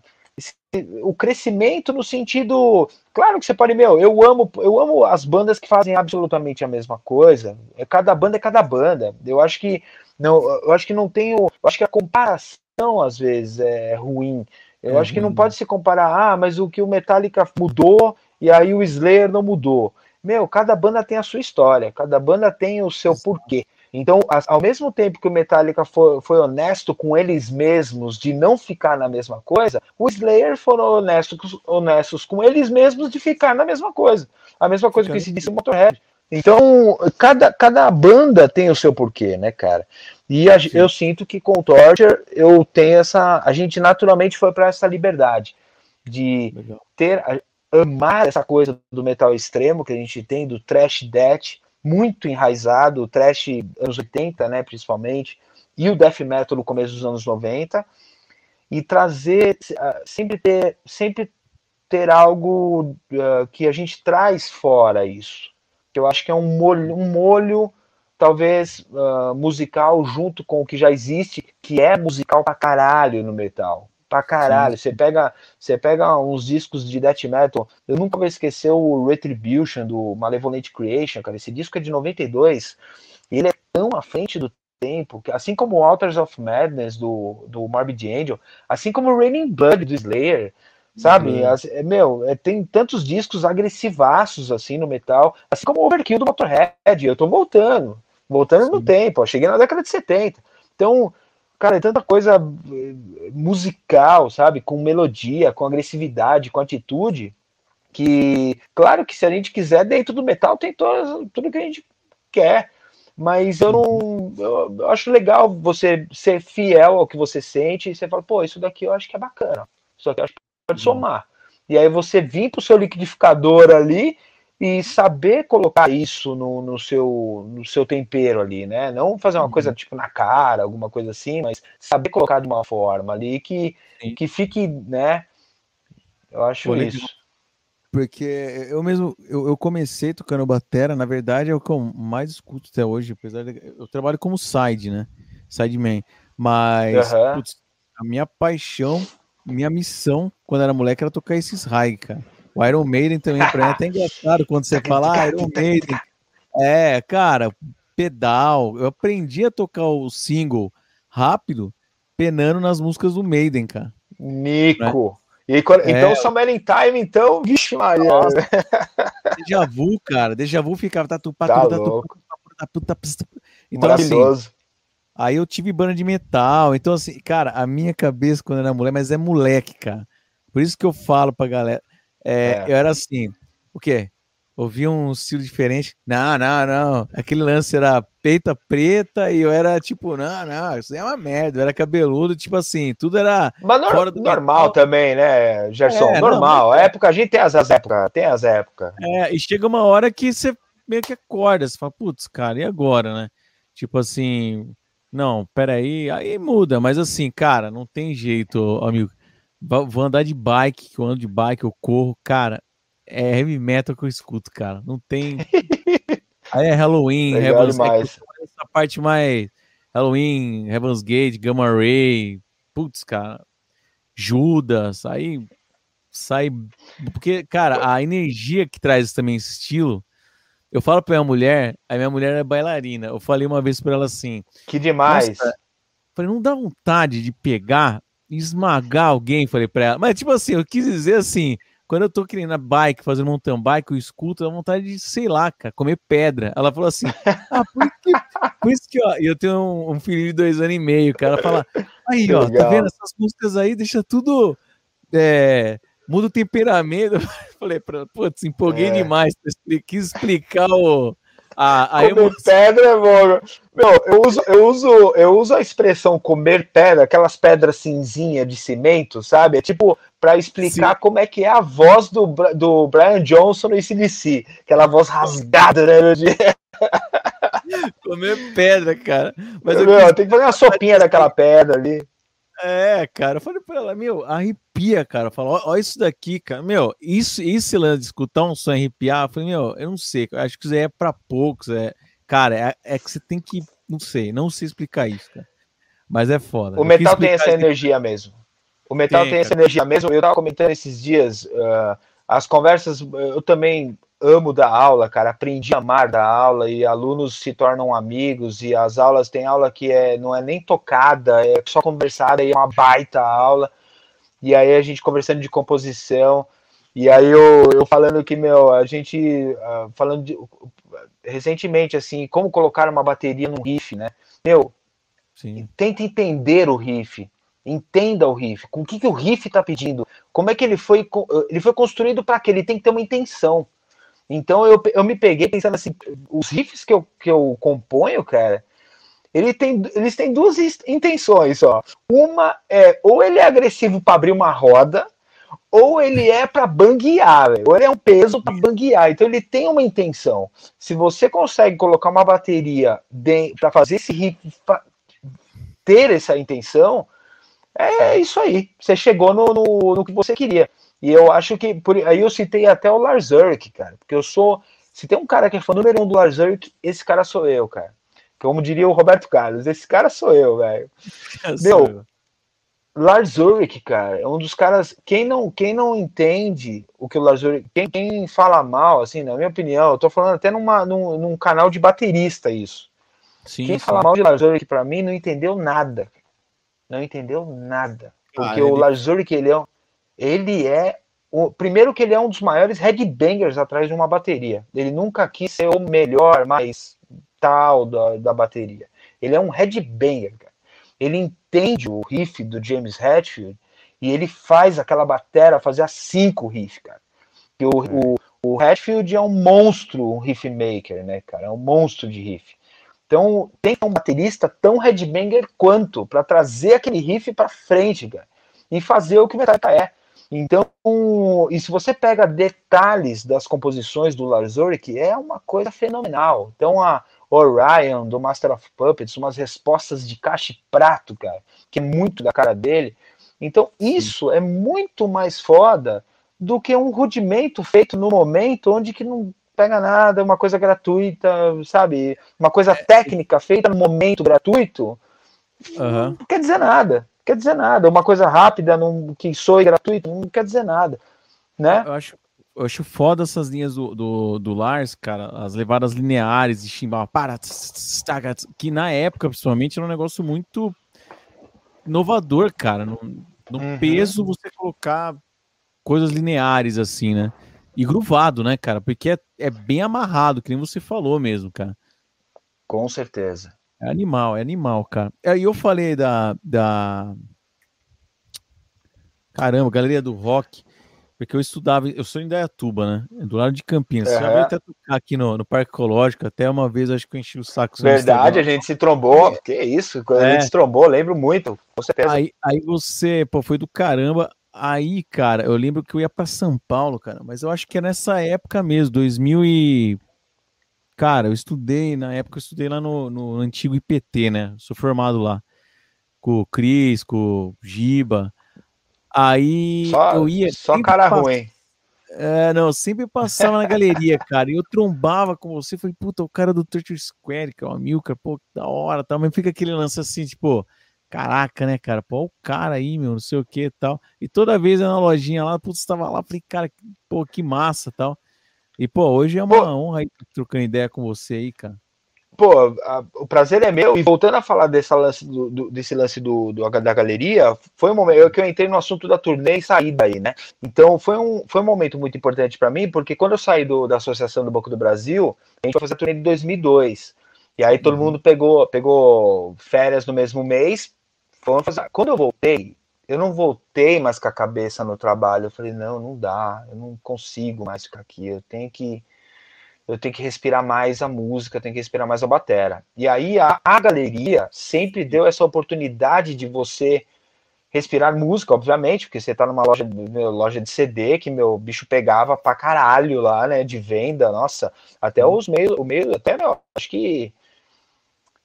o crescimento no sentido, claro que você pode, meu, eu amo, eu amo as bandas que fazem absolutamente a mesma coisa. É cada banda é cada banda. Eu acho que não, eu acho que não tenho, eu acho que a comparação às vezes é ruim. Eu é, acho que não pode se comparar, ah, mas o que o Metallica mudou e aí o Slayer não mudou. Meu, cada banda tem a sua história, cada banda tem o seu porquê. Então, ao mesmo tempo que o Metallica foi, foi, honesto com eles mesmos de não ficar na mesma coisa, o Slayer foram honestos, honestos com eles mesmos de ficar na mesma coisa. A mesma coisa que se disse no Motorhead. Então, cada, cada banda tem o seu porquê, né, cara? E a, eu sinto que com o Torture eu tenho essa. A gente naturalmente foi para essa liberdade de Legal. ter, amar essa coisa do metal extremo que a gente tem, do trash death, muito enraizado, o trash anos 80, né, principalmente, e o death metal no começo dos anos 90, e trazer, sempre ter, sempre ter algo uh, que a gente traz fora isso. Que eu acho que é um molho, um molho talvez uh, musical junto com o que já existe, que é musical pra caralho no metal pra caralho. Você pega, você pega uns discos de death metal. Eu nunca vou esquecer o Retribution do Malevolent Creation, cara. Esse disco é de 92 e ele é tão à frente do tempo, que assim como o Altars of Madness do, do Morbid Angel, assim como o Raining Blood do Slayer, sabe? Uhum. As, é, meu, é, tem tantos discos agressivaços assim no metal, assim como o Overkill do Motorhead. Eu tô voltando, voltando Sim. no tempo. Ó, cheguei na década de 70. Então, Cara, é tanta coisa eh, musical, sabe? Com melodia, com agressividade, com atitude, que, claro que se a gente quiser, dentro do metal tem todo, tudo que a gente quer. Mas eu não. Eu acho legal você ser fiel ao que você sente e você fala, pô, isso daqui eu acho que é bacana. Isso aqui eu acho que pode uhum. somar. E aí você vir pro seu liquidificador ali e saber colocar isso no, no, seu, no seu tempero ali, né? Não fazer uma uhum. coisa tipo na cara, alguma coisa assim, mas saber colocar de uma forma ali que, que fique, né? Eu acho isso. Porque eu mesmo, eu, eu, comecei tocando batera, na verdade é o que eu mais escuto até hoje, apesar de eu trabalho como side, né? Sideman. Mas uhum. putz, a minha paixão, minha missão quando era moleque era tocar esses high, cara. O Iron Maiden também, pra mim, é até engraçado quando você fala ah, Iron Maiden. É, cara, pedal. Eu aprendi a tocar o single rápido, penando nas músicas do Maiden, cara. Nico. Né? E, quando, é... Então, Summer in Time, então, vixe Maria. Deja vu, cara. Deja vu ficava tatu, tá tatu, louco. Então, assim, aí eu tive banda de metal. Então, assim, cara, a minha cabeça quando era mulher, mas é moleque, cara. Por isso que eu falo pra galera. É, é. Eu era assim, o quê? Ouvia um estilo diferente. Não, não, não. Aquele lance era peita preta e eu era tipo, não, não, isso é uma merda. Eu era cabeludo, tipo assim, tudo era. Mas nor normal também, né, Gerson? É, normal. Não, a época, a gente tem as, as épocas, tem as épocas. É, e chega uma hora que você meio que acorda, você fala, putz, cara, e agora, né? Tipo assim, não, peraí, aí muda, mas assim, cara, não tem jeito, amigo. Vou andar de bike, que eu ando de bike, eu corro, cara. É heavy metal que eu escuto, cara. Não tem. Aí é Halloween, Heaven's Gate, essa parte mais Halloween, Heaven's Gate, Gamma Ray, putz, cara, Judas, aí sai. Porque, cara, a energia que traz também esse estilo. Eu falo pra minha mulher, a minha mulher é bailarina. Eu falei uma vez pra ela assim: Que demais. falei, não dá vontade de pegar esmagar alguém, falei pra ela. Mas, tipo assim, eu quis dizer assim, quando eu tô querendo bike, fazendo mountain bike, eu escuto, dá vontade de, sei lá, cara, comer pedra. Ela falou assim, ah, por que, por isso que ó, eu tenho um, um, filho de dois anos e meio, cara, ela fala, aí, ó, tá vendo essas músicas aí, deixa tudo, é, muda o temperamento. falei, putz, empolguei é. demais, quis explicar o a, pedra é bom. Meu, eu uso, eu, uso, eu uso a expressão comer pedra, aquelas pedras cinzinha de cimento, sabe? É tipo para explicar Sim. como é que é a voz do, do Brian Johnson no ICDC. Aquela voz rasgada, né? De... comer pedra, cara. Mas Meu, eu quis... tem que fazer uma sopinha daquela pedra ali. É, cara, eu falei pra ela, meu, arrepia, cara. Fala, ó, isso daqui, cara, meu, isso, lance de escutar um som arrepiar, eu falei, meu, eu não sei, acho que isso é pra poucos, é, cara, é, é, que você tem que, não sei, não sei explicar isso, cara. Mas é foda. O metal tem essa energia mesmo. O metal tem, tem essa energia mesmo. Eu tava comentando esses dias, uh, as conversas, eu também amo da aula, cara, aprendi a amar da aula e alunos se tornam amigos e as aulas tem aula que é não é nem tocada, é só conversada e é uma baita aula. E aí a gente conversando de composição, e aí eu, eu falando que, meu, a gente, uh, falando de, recentemente, assim, como colocar uma bateria num riff, né? Meu, Sim. tenta entender o riff, entenda o riff, com o que, que o riff está pedindo, como é que ele foi, ele foi construído para que ele tem que ter uma intenção. Então eu, eu me peguei pensando assim, os riffs que eu, que eu componho, cara, ele tem, eles têm duas intenções, ó. Uma é ou ele é agressivo para abrir uma roda, ou ele é para banguear, ou ele é um peso para banguear. Então ele tem uma intenção. Se você consegue colocar uma bateria para fazer esse riff ter essa intenção, é isso aí. Você chegou no, no, no, que você queria. E eu acho que por aí eu citei até o Lars Ulrich, cara, porque eu sou se tem um cara que é fã número um do Lars Ulrich, esse cara sou eu, cara. Como diria o Roberto Carlos, esse cara sou eu, velho. Meu, Lars Ulrich, cara, é um dos caras. Quem não, quem não entende o que o Lars Ulrich. Quem, quem fala mal, assim, na minha opinião, eu tô falando até numa, num, num canal de baterista isso. Sim, quem sim. fala mal de Lars Ulrich pra mim não entendeu nada. Não entendeu nada. Porque ah, o Lars Ulrich, ele é, ele é o, primeiro que ele é um dos maiores headbangers atrás de uma bateria. Ele nunca quis ser o melhor, mais tal da, da bateria. Ele é um headbanger, cara ele entende o riff do James Hetfield e ele faz aquela batera fazer a cinco riff, cara. E o, o, o Hetfield é um monstro, um riff maker, né, cara? É um monstro de riff. Então, tem um baterista tão headbanger quanto para trazer aquele riff para frente, cara, e fazer o que o Metallica é. Então, e se você pega detalhes das composições do Lars Ulrich, é uma coisa fenomenal. Então, a, Orion, do Master of Puppets, umas respostas de caixa e prato, cara, que é muito da cara dele. Então, isso é muito mais foda do que um rudimento feito no momento onde que não pega nada, uma coisa gratuita, sabe? Uma coisa é. técnica feita no momento gratuito, uhum. não quer dizer nada. Quer dizer nada. Uma coisa rápida num, que soe gratuito, não quer dizer nada. Né? Eu acho, eu acho foda essas linhas do, do, do Lars, cara, as levadas lineares de chimbal, para, que na época, principalmente, era um negócio muito inovador, cara. No, no uhum. peso, você colocar coisas lineares assim, né? E gruvado, né, cara? Porque é, é bem amarrado, que nem você falou mesmo, cara. Com certeza. É animal, é animal, cara. Aí eu falei da, da. Caramba, Galeria do Rock. Porque eu estudava, eu sou em Dayatuba, né? Do lado de Campinas. Uhum. Já veio até tocar aqui no, no Parque Ecológico, até uma vez acho que eu enchi o saco. Verdade, a gente se trombou. Que isso, quando é. a gente se trombou, lembro muito. Com certeza. Aí, aí você, pô, foi do caramba. Aí, cara, eu lembro que eu ia para São Paulo, cara, mas eu acho que é nessa época mesmo, 2000 e... Cara, eu estudei, na época eu estudei lá no, no antigo IPT, né? Sou formado lá. Com o Cris, com o Giba. Aí só, eu ia. Só cara pass... ruim. É, não, sempre passava na galeria, cara, e eu trombava com você, falei, puta, o cara do Turtle Square, que é o Amilcar, pô, que da hora, tal, mas fica aquele lance assim, tipo, caraca, né, cara, pô, o cara aí, meu, não sei o que tal, e toda vez na lojinha lá, putz, tava lá, falei, cara, pô, que massa, tal, e, pô, hoje é uma pô, honra aí, trocando ideia com você aí, cara pô, a, o prazer é meu. E voltando a falar desse lance do, do desse lance do, do, da galeria, foi um momento que eu entrei no assunto da turnê e saí daí, né? Então foi um, foi um momento muito importante para mim, porque quando eu saí do, da Associação do Banco do Brasil, a gente foi fazer a turnê de 2002. E aí todo uhum. mundo pegou, pegou férias no mesmo mês. Fazer. Quando eu voltei, eu não voltei mais com a cabeça no trabalho. Eu falei, não, não dá, eu não consigo mais ficar aqui. Eu tenho que eu tenho que respirar mais a música, tenho que respirar mais a batera. E aí a, a galeria sempre deu essa oportunidade de você respirar música, obviamente, porque você tá numa loja, loja de CD que meu bicho pegava pra caralho lá, né, de venda, nossa, até os meios, o meio, até, meu, acho que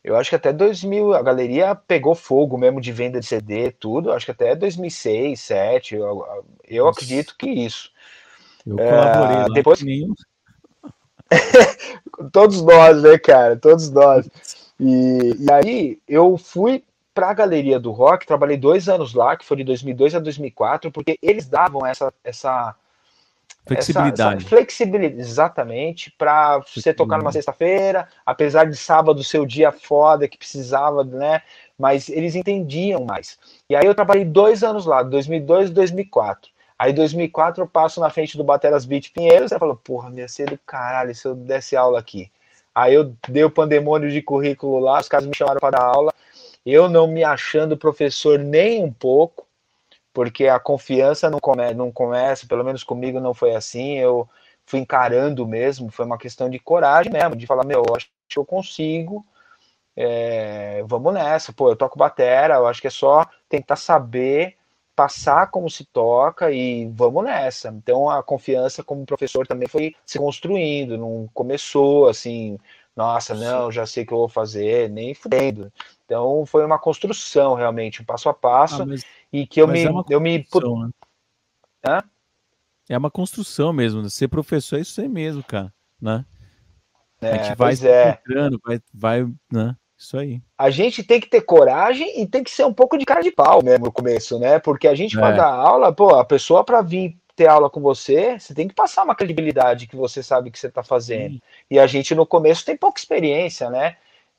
eu acho que até 2000 a galeria pegou fogo mesmo de venda de CD, tudo, acho que até 2006, 2007, eu, eu acredito que isso. Eu colaborei é, depois Todos nós, né, cara? Todos nós. E, e aí eu fui para a Galeria do Rock, trabalhei dois anos lá, que foi de 2002 a 2004, porque eles davam essa, essa flexibilidade. Essa, essa flexibilidade, exatamente, para você tocar numa sexta-feira, apesar de sábado ser o dia foda que precisava, né? mas eles entendiam mais. E aí eu trabalhei dois anos lá, 2002 e 2004. Aí, em 2004, eu passo na frente do Bateras Beat Pinheiros. Você fala, porra, minha ser do caralho se eu desse aula aqui. Aí eu dei o pandemônio de currículo lá, os caras me chamaram para dar aula. Eu não me achando professor nem um pouco, porque a confiança não, come, não começa, pelo menos comigo não foi assim. Eu fui encarando mesmo, foi uma questão de coragem mesmo, de falar, meu, eu acho que eu consigo, é, vamos nessa, pô, eu toco batera, eu acho que é só tentar saber passar como se toca e vamos nessa. Então a confiança como professor também foi se construindo, não começou assim, nossa, não, já sei o que eu vou fazer, nem fudendo. Então foi uma construção realmente, um passo a passo ah, mas, e que eu me, é eu me né? Hã? É uma construção mesmo, né? ser professor é isso aí mesmo, cara, né? É, a gente vai é. vai, vai, né? Isso aí. A gente tem que ter coragem e tem que ser um pouco de cara de pau mesmo no começo, né? Porque a gente, é. dar aula, pô, a pessoa para vir ter aula com você, você tem que passar uma credibilidade que você sabe que você está fazendo. Sim. E a gente no começo tem pouca experiência, né?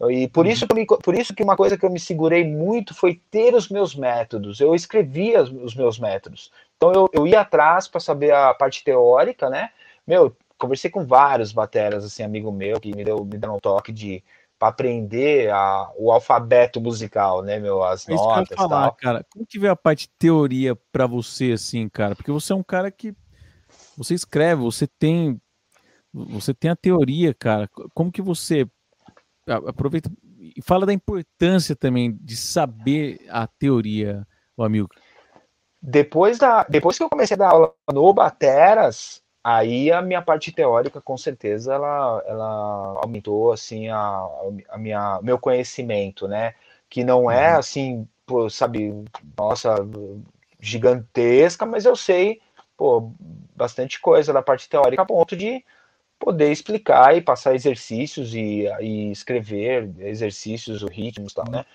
E por, uhum. isso que me, por isso que uma coisa que eu me segurei muito foi ter os meus métodos. Eu escrevia os meus métodos. Então eu, eu ia atrás para saber a parte teórica, né? Meu, conversei com vários bateras, assim, amigo meu, que me deu, me deu um toque de para aprender a, o alfabeto musical, né, meu, as é notas que falar, tal. cara. Como que veio a parte teoria para você assim, cara? Porque você é um cara que você escreve, você tem você tem a teoria, cara. Como que você aproveita e fala da importância também de saber a teoria, o amigo. Depois da depois que eu comecei a dar aula no Bateras, Aí a minha parte teórica, com certeza, ela, ela aumentou assim a, a minha meu conhecimento, né? Que não é uhum. assim, pô, sabe, nossa, gigantesca, mas eu sei, pô, bastante coisa da parte teórica a ponto de poder explicar e passar exercícios e, e escrever exercícios, ritmos e tal, né?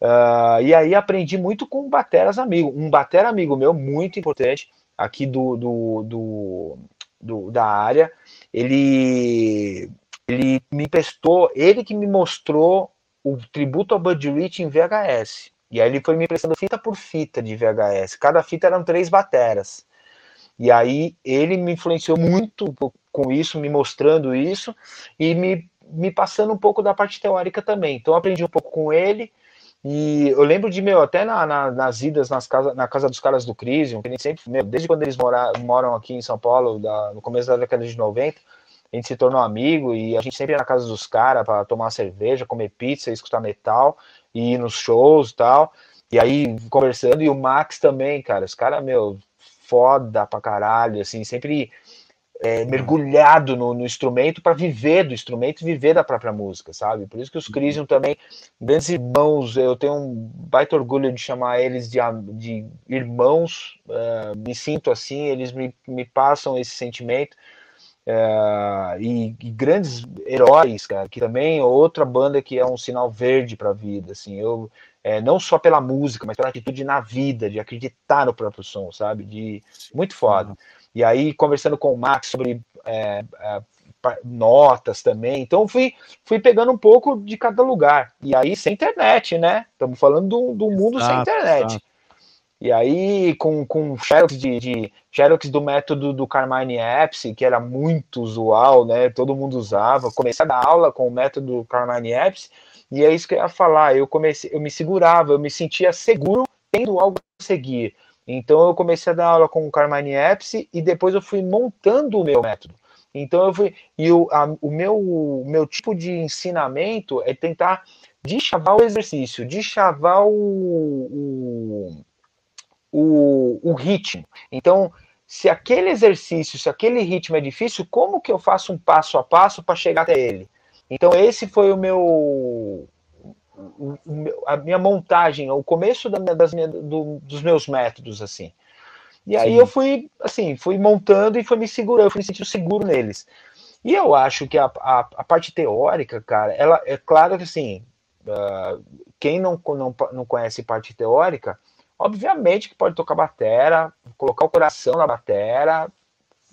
Uh, e aí aprendi muito com bateras amigo, um batera amigo meu muito importante aqui do, do, do, do, da área, ele, ele me prestou, ele que me mostrou o tributo ao Buddy Rich em VHS. E aí ele foi me prestando fita por fita de VHS. Cada fita eram três bateras. E aí ele me influenciou muito com isso, me mostrando isso e me, me passando um pouco da parte teórica também. Então aprendi um pouco com ele e eu lembro de, meu, até na, na, nas idas nas casa, na casa dos caras do Crisium, que a gente sempre, meu, desde quando eles mora, moram aqui em São Paulo, da, no começo da década de 90, a gente se tornou amigo e a gente sempre ia na casa dos caras para tomar cerveja, comer pizza, escutar metal, e ir nos shows e tal. E aí, conversando, e o Max também, cara, os caras, meu, foda pra caralho, assim, sempre é, mergulhado no, no instrumento para viver do instrumento e viver da própria música, sabe? Por isso que os uhum. Crisium também, grandes irmãos, eu tenho um baita orgulho de chamar eles de, de irmãos, uh, me sinto assim, eles me, me passam esse sentimento. Uh, e, e, grandes heróis, cara, que também é outra banda que é um sinal verde para a vida, assim, eu é, não só pela música, mas pela atitude na vida, de acreditar no próprio som, sabe, de muito foda. E aí, conversando com o Max sobre é, é, notas também. Então, fui, fui pegando um pouco de cada lugar. E aí, sem internet, né? Estamos falando do, do mundo exato, sem internet. Exato. E aí, com, com Xerox, de, de, Xerox do método do Carmine Apps, que era muito usual, né? Todo mundo usava. Comecei a dar aula com o método do Carmine Apps, e é isso que eu ia falar. Eu comecei, eu me segurava, eu me sentia seguro tendo algo a seguir. Então eu comecei a dar aula com o Carmine Apps e depois eu fui montando o meu método. Então eu fui e o, a, o meu meu tipo de ensinamento é tentar deschavar o exercício, deschavar o, o, o, o ritmo. Então se aquele exercício, se aquele ritmo é difícil, como que eu faço um passo a passo para chegar até ele? Então esse foi o meu a minha montagem, o começo da, das minha, do, dos meus métodos, assim. E aí Sim. eu fui, assim, fui montando e fui me segurando, eu fui me sentindo seguro neles. E eu acho que a, a, a parte teórica, cara, ela é claro que assim, uh, quem não, não, não conhece parte teórica, obviamente que pode tocar batera, colocar o coração na batera,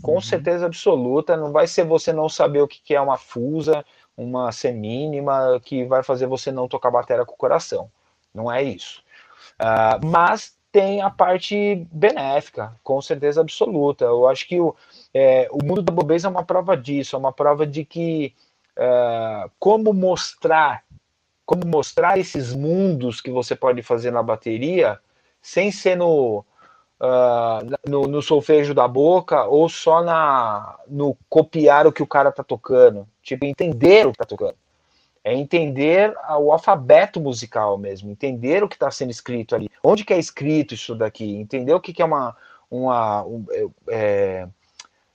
com uhum. certeza absoluta, não vai ser você não saber o que, que é uma fusa, uma semínima que vai fazer você não tocar bateria com o coração. Não é isso. Uh, mas tem a parte benéfica, com certeza absoluta. Eu acho que o, é, o mundo da bobeza é uma prova disso, é uma prova de que uh, como mostrar, como mostrar esses mundos que você pode fazer na bateria sem ser no, uh, no, no, solfejo da boca ou só na, no copiar o que o cara está tocando. Tipo, entender o que está tocando. É entender o alfabeto musical mesmo, entender o que está sendo escrito ali. Onde que é escrito isso daqui? Entender o que, que é uma, uma, um, é,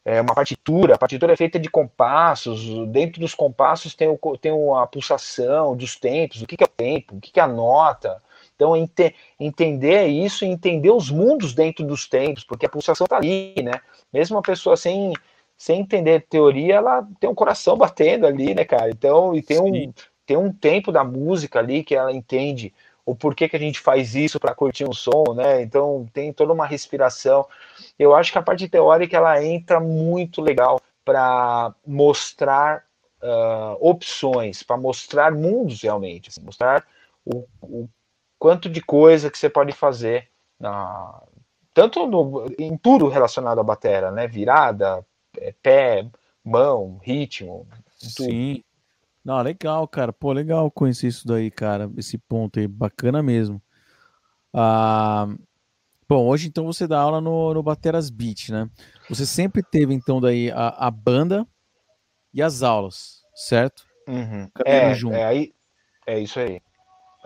é uma partitura. A partitura é feita de compassos. Dentro dos compassos tem, o, tem a pulsação dos tempos. O que, que é o tempo? O que, que é a nota? Então, ente, entender isso e entender os mundos dentro dos tempos, porque a pulsação está ali, né? Mesmo uma pessoa sem sem entender teoria, ela tem um coração batendo ali, né, cara? Então, e tem um, tem um tempo da música ali que ela entende o porquê que a gente faz isso para curtir um som, né? Então, tem toda uma respiração. Eu acho que a parte teórica ela entra muito legal para mostrar uh, opções, para mostrar mundos realmente, assim, mostrar o, o, quanto de coisa que você pode fazer na, tanto no, em tudo relacionado à bateria, né? Virada, é, pé, mão, ritmo. Tudo. Sim. Não, legal, cara. Pô, legal conhecer isso daí, cara. Esse ponto aí, bacana mesmo. Ah, bom, hoje então você dá aula no, no Bateras Beat, né? Você sempre teve então daí a, a banda e as aulas, certo? Uhum. É, junto. é, aí, é isso aí.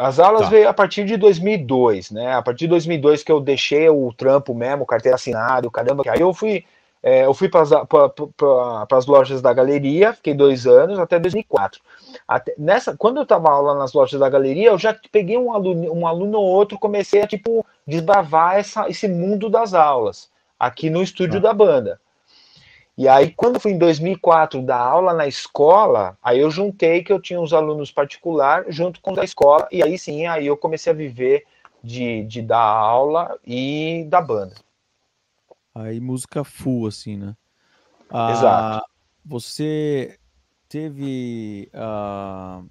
As aulas tá. veio a partir de 2002, né? A partir de 2002 que eu deixei o trampo mesmo, carteira assinada, caramba. Aí eu fui é, eu fui para as lojas da galeria, fiquei dois anos, até 2004. Até, nessa, quando eu estava aula nas lojas da galeria, eu já peguei um aluno, um aluno ou outro, comecei a tipo desbravar essa, esse mundo das aulas, aqui no estúdio ah. da banda. E aí, quando fui em 2004 dar aula na escola, aí eu juntei que eu tinha uns alunos particulares junto com da escola, e aí sim, aí eu comecei a viver de, de dar aula e da banda. Aí música full, assim, né? Ah, Exato. Você teve. Uh,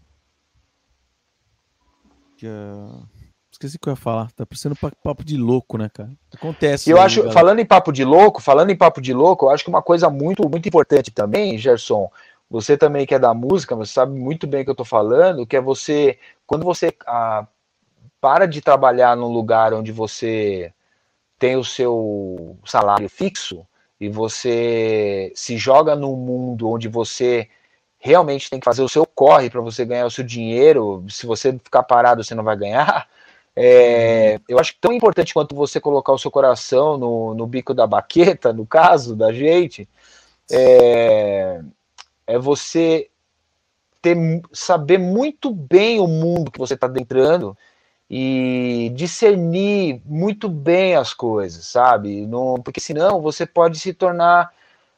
Esqueci o que eu ia falar. Tá parecendo papo de louco, né, cara? Acontece. Eu aí, acho, galera. falando em papo de louco, falando em papo de louco, eu acho que uma coisa muito, muito importante também, Gerson, você também que é da música, você sabe muito bem o que eu tô falando, que é você, quando você ah, para de trabalhar num lugar onde você tem o seu salário fixo e você se joga num mundo onde você realmente tem que fazer o seu corre para você ganhar o seu dinheiro, se você ficar parado você não vai ganhar. É, eu acho que tão importante quanto você colocar o seu coração no, no bico da baqueta, no caso da gente, é, é você ter, saber muito bem o mundo que você está adentrando e discernir muito bem as coisas, sabe? Porque senão você pode se tornar,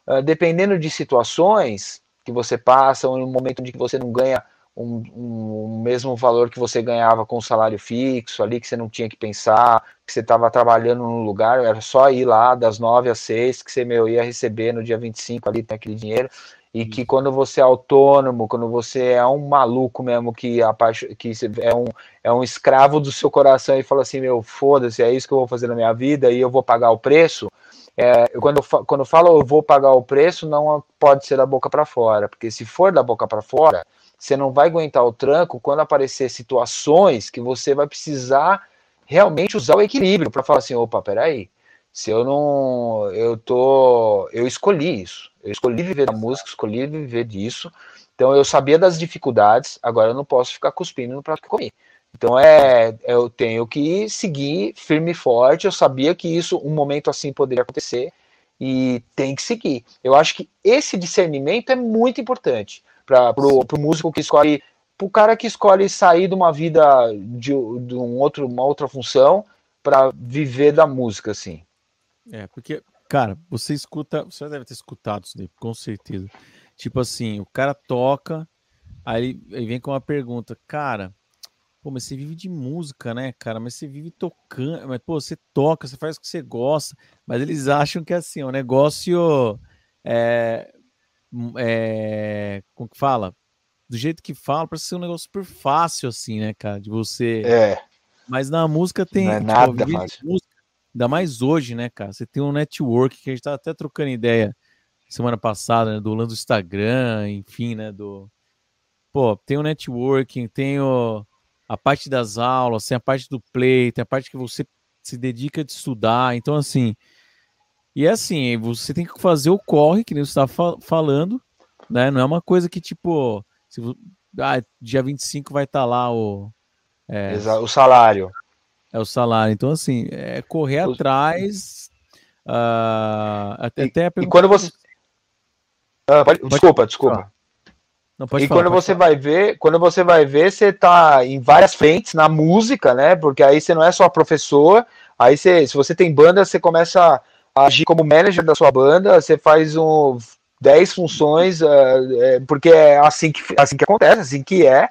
uh, dependendo de situações que você passa, ou no momento de que você não ganha um, um, um, mesmo valor que você ganhava com o salário fixo ali, que você não tinha que pensar, que você estava trabalhando num lugar, era só ir lá das nove às seis, que você meu, ia receber no dia 25 ali, tem aquele dinheiro, e que quando você é autônomo, quando você é um maluco mesmo que, a que é, um, é um escravo do seu coração e fala assim, meu, foda-se, é isso que eu vou fazer na minha vida e eu vou pagar o preço, é, quando, eu, quando eu falo eu vou pagar o preço, não pode ser da boca para fora, porque se for da boca para fora, você não vai aguentar o tranco quando aparecer situações que você vai precisar realmente usar o equilíbrio para falar assim, opa, peraí, se eu não, eu tô, eu escolhi isso, eu escolhi viver da música, escolhi viver disso. Então eu sabia das dificuldades, agora eu não posso ficar cuspindo no prato que comi. Então é, eu tenho que seguir firme e forte. Eu sabia que isso, um momento assim, poderia acontecer e tem que seguir. Eu acho que esse discernimento é muito importante para o músico que escolhe, para o cara que escolhe sair de uma vida de, de um outro, uma outra função para viver da música, assim. É, porque Cara, você escuta, você deve ter escutado isso daí, com certeza. Tipo assim, o cara toca, aí ele vem com uma pergunta, cara, pô, mas você vive de música, né, cara? Mas você vive tocando, mas pô, você toca, você faz o que você gosta, mas eles acham que é assim, é um negócio, é, é como que fala? Do jeito que fala, parece ser um negócio super fácil, assim, né, cara? De você. É Mas na música tem. Não é tipo, nada fácil. Música, ainda mais hoje, né, cara? Você tem um network que a gente tá até trocando ideia semana passada, né, do lance do Instagram, enfim, né? Do. Pô, tem o networking, tem o, a parte das aulas, tem a parte do play, tem a parte que você se dedica de estudar. Então, assim. E é assim, você tem que fazer o corre, que nem você está falando, né? Não é uma coisa que, tipo, se, ah, dia 25 vai estar tá lá o. É, o salário. É o salário. Então, assim, é correr o... atrás. Uh, até, e, até e quando você. Ah, pode... Pode... Desculpa, desculpa. Não, e falar, quando você falar. vai ver, quando você vai ver, você tá em várias frentes na música, né? Porque aí você não é só professor, aí você, se você tem banda, você começa agir como manager da sua banda, você faz um 10 funções, uh, é, porque é assim que, assim que acontece, assim que é.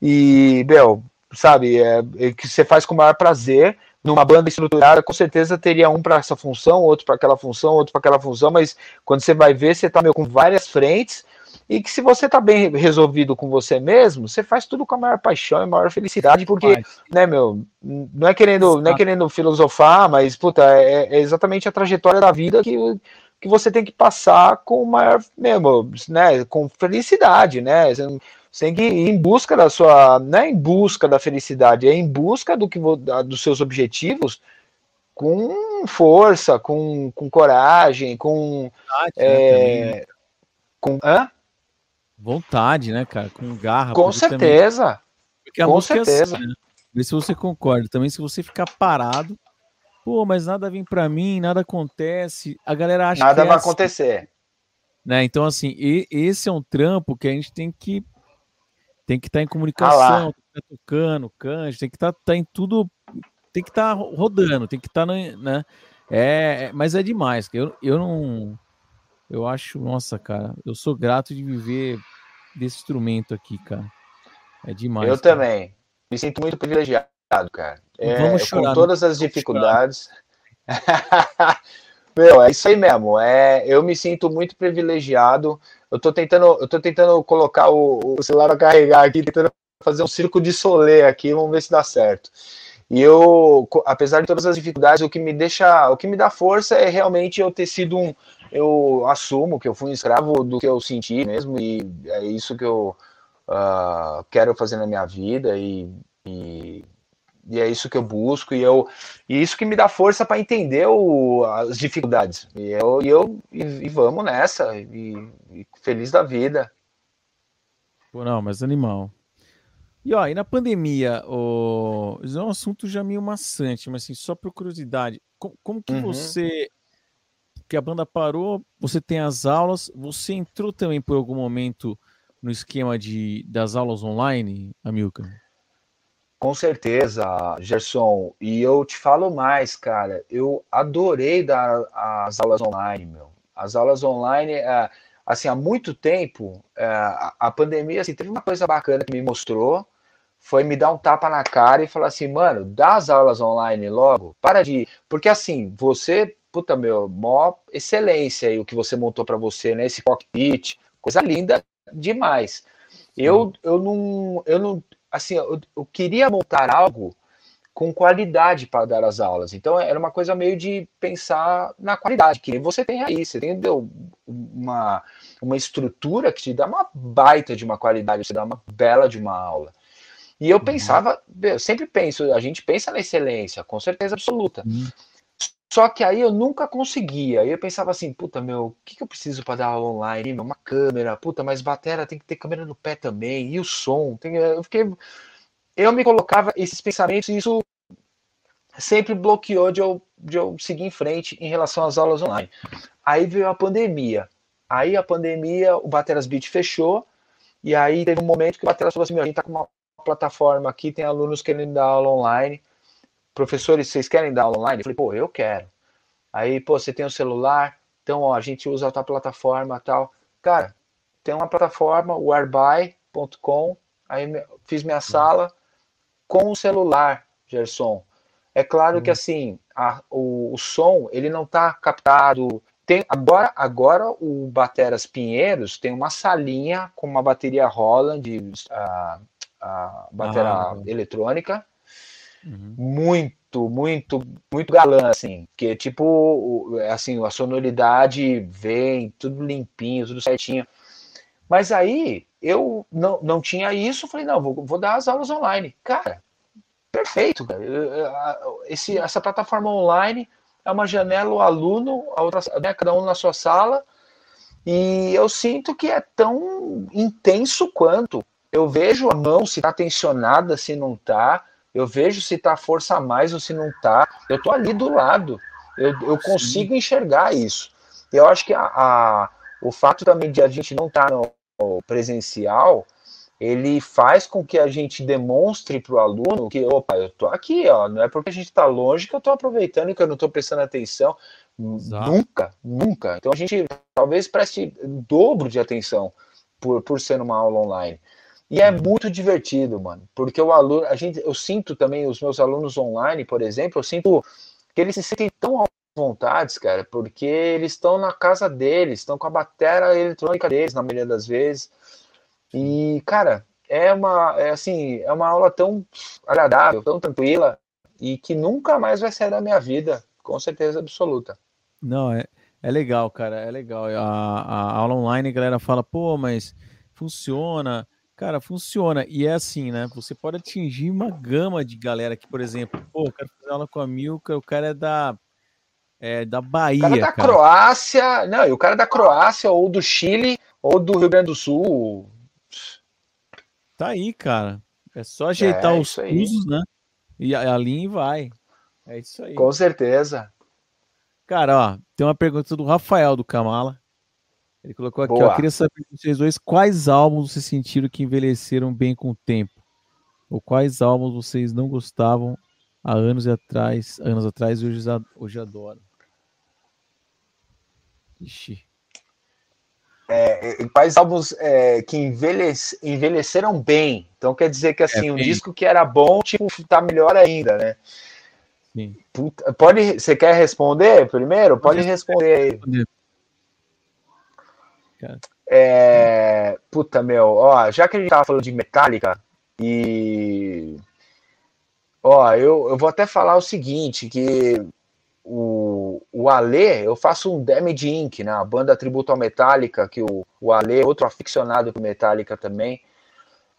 E, meu, sabe, é, é que você faz com o maior prazer. Numa banda estruturada, com certeza teria um para essa função, outro para aquela função, outro para aquela função, mas quando você vai ver, você está com várias frentes e que se você está bem resolvido com você mesmo, você faz tudo com a maior paixão e maior felicidade, porque, né, meu, não é querendo, não é querendo filosofar, mas puta, é, é, exatamente a trajetória da vida que que você tem que passar com maior mesmo, né, com felicidade, né? Você tem que ir em busca da sua, não é em busca da felicidade, é em busca do que dos seus objetivos com força, com, com coragem, com vontade, é, né, com hã? Vontade, né, cara, com garra. Com certeza. Também, porque a com música certeza. É assim, né? Vê se você concorda. Também se você ficar parado, Pô, mas nada vem para mim, nada acontece. A galera acha nada que é vai assim, acontecer. Né? Então, assim, e, esse é um trampo que a gente tem que tem que estar tá em comunicação, ah tem que estar tá tocando, cante, tem que estar tá, tá em tudo, tem que estar tá rodando, tem que estar, tá né? É, é, mas é demais. Eu, eu não, eu acho, nossa, cara, eu sou grato de viver desse instrumento aqui, cara. É demais. Eu cara. também. Me sinto muito privilegiado cara. É, Vamos chorar, com todas as dificuldades. Meu, é isso aí mesmo. É, eu me sinto muito privilegiado. Eu tô tentando, eu tô tentando colocar o, o celular a carregar aqui, tentando fazer um circo de solê aqui, vamos ver se dá certo. E eu, apesar de todas as dificuldades, o que me deixa, o que me dá força é realmente eu ter sido um, eu assumo que eu fui um escravo do que eu senti mesmo e é isso que eu uh, quero fazer na minha vida e, e e é isso que eu busco, e, eu, e isso que me dá força para entender o, as dificuldades. E eu, e, eu e, e vamos nessa, e, feliz da vida. Pô, não, mas animal. E ó, e na pandemia, o... isso é um assunto já meio maçante, mas assim, só por curiosidade, como, como que uhum. você. Que a banda parou, você tem as aulas, você entrou também por algum momento no esquema de, das aulas online, Amilcar? Com certeza, Gerson. E eu te falo mais, cara. Eu adorei dar as aulas online, meu. As aulas online, é, assim, há muito tempo, é, a pandemia, assim, teve uma coisa bacana que me mostrou, foi me dar um tapa na cara e falar assim, mano, dá as aulas online logo, para de... Porque, assim, você, puta, meu, mó excelência aí o que você montou para você, né? Esse cockpit, coisa linda demais. Eu, eu não, eu não, assim, eu, eu queria montar algo com qualidade para dar as aulas. Então era uma coisa meio de pensar na qualidade, que você tem aí, você tem uma, uma estrutura que te dá uma baita de uma qualidade, você dá uma bela de uma aula. E eu uhum. pensava, eu sempre penso, a gente pensa na excelência, com certeza absoluta. Uhum. Só que aí eu nunca conseguia. Aí eu pensava assim, puta, meu, o que, que eu preciso para dar aula online? Uma câmera, puta, mas batera tem que ter câmera no pé também, e o som. Tem... Eu fiquei. Eu me colocava esses pensamentos e isso sempre bloqueou de eu, de eu seguir em frente em relação às aulas online. Aí veio a pandemia. Aí a pandemia, o Bateras Beat fechou, e aí teve um momento que o Bateras falou assim: meu, a gente tá com uma plataforma aqui, tem alunos querendo dar aula online professores, vocês querem dar aula online? Eu falei, pô, eu quero. Aí, pô, você tem o um celular, então, ó, a gente usa outra plataforma tal. Cara, tem uma plataforma, o whereby.com, aí fiz minha sala com o celular, Gerson. É claro que, assim, a, o, o, som, ele não tá captado... Tem, agora, agora o Bateras Pinheiros tem uma salinha com uma bateria Holland, a, a bateria ah. eletrônica, uhum. muito, muito, muito galã, assim, que tipo, assim, a sonoridade vem tudo limpinho, tudo certinho. Mas aí eu não, não tinha isso, falei, não, vou, vou dar as aulas online. Cara, perfeito, cara. Esse, essa plataforma online é uma janela, o aluno, a outra, né, cada um na sua sala, e eu sinto que é tão intenso quanto. Eu vejo a mão se está tensionada, se não está. Eu vejo se está força a mais ou se não está. Eu estou ali do lado. Eu, eu consigo enxergar isso. Eu acho que a, a, o fato também de a gente não estar tá no presencial, ele faz com que a gente demonstre para o aluno que, opa, eu estou aqui, ó, não é porque a gente está longe que eu estou aproveitando e que eu não estou prestando atenção. Exato. Nunca, nunca. Então a gente talvez preste dobro de atenção por, por ser uma aula online. E é muito divertido, mano, porque o aluno, a gente, eu sinto também os meus alunos online, por exemplo, eu sinto que eles se sentem tão à vontade, cara, porque eles estão na casa deles, estão com a bateria eletrônica deles, na maioria das vezes. E, cara, é uma, é assim, é uma aula tão agradável, tão tranquila, e que nunca mais vai sair da minha vida, com certeza absoluta. Não, é, é legal, cara, é legal. A, a aula online, a galera fala, pô, mas funciona. Cara, funciona. E é assim, né? Você pode atingir uma gama de galera que, por exemplo, pô, eu quero fazer aula com a Milka, o cara é da, é, da Bahia. O cara da cara. Croácia, não, e o cara da Croácia, ou do Chile, ou do Rio Grande do Sul. Tá aí, cara. É só ajeitar é, os usos, né? E a, a linha vai. É isso aí. Com certeza. Cara, ó, tem uma pergunta do Rafael do Kamala. Ele colocou aqui, Boa. ó, eu queria saber de vocês dois quais álbuns vocês sentiram que envelheceram bem com o tempo? Ou quais álbuns vocês não gostavam há anos atrás, anos atrás e hoje, hoje adoram? Ixi. É, quais álbuns é, que envelhece, envelheceram bem? Então quer dizer que assim, é, um disco que era bom, tipo, tá melhor ainda, né? Sim. Puta, pode, você quer responder primeiro? Pode, pode responder aí. É, puta, meu, ó, já que a gente tava falando de Metallica, e. Ó, eu, eu vou até falar o seguinte: que o, o Ale, eu faço um Damage Inc., né? A banda tributo ao Metallica, que o, o Ale é outro aficionado por Metallica também.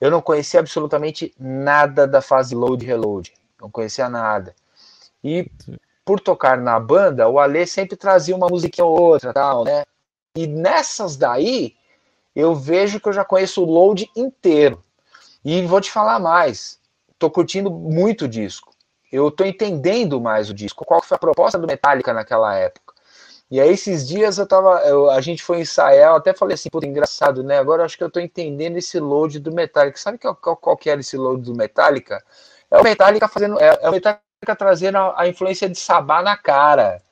Eu não conhecia absolutamente nada da fase load reload. Não conhecia nada. E por tocar na banda, o Ale sempre trazia uma musiquinha ou outra, tal, né? E nessas daí, eu vejo que eu já conheço o load inteiro. E vou te falar mais. Tô curtindo muito o disco. Eu tô entendendo mais o disco. Qual foi a proposta do Metallica naquela época? E aí, esses dias eu tava. Eu, a gente foi ensaiar, eu até falei assim, puta, engraçado, né? Agora eu acho que eu tô entendendo esse load do Metallica. Sabe qual, qual, qual que era esse load do Metallica? É o Metallica fazendo. É, é o Metallica trazendo a, a influência de Sabá na cara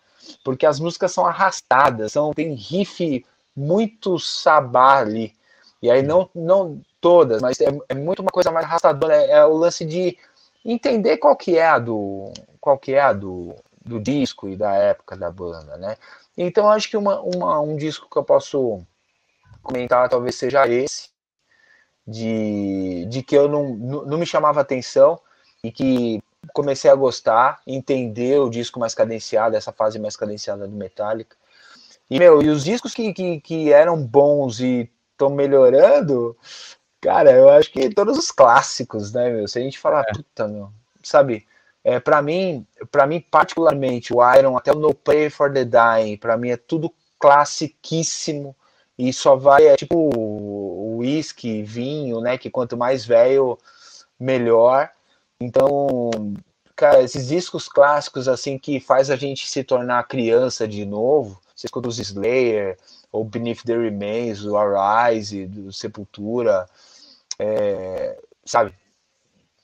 porque as músicas são arrastadas, são, tem riff muito sabá ali. E aí não, não todas, mas é, é muito uma coisa mais arrastadora, é, é, o lance de entender qual que é a do qual que é a do, do disco e da época da banda, né? Então acho que uma, uma, um disco que eu posso comentar talvez seja esse, de, de que eu não, não me chamava atenção e que comecei a gostar, entender o disco mais cadenciado, essa fase mais cadenciada do Metallica. E, meu, e os discos que, que, que eram bons e estão melhorando, cara, eu acho que todos os clássicos, né, meu? Se a gente falar, é. puta, meu, sabe? É, para mim, para mim particularmente, o Iron até o No Pray for the Dying, para mim é tudo classiquíssimo e só vai é tipo whisky, vinho, né, que quanto mais velho melhor. Então, cara, esses discos clássicos assim que faz a gente se tornar criança de novo, você escuta os Slayer, ou Beneath the Remains, o Arise, do Sepultura, é, sabe?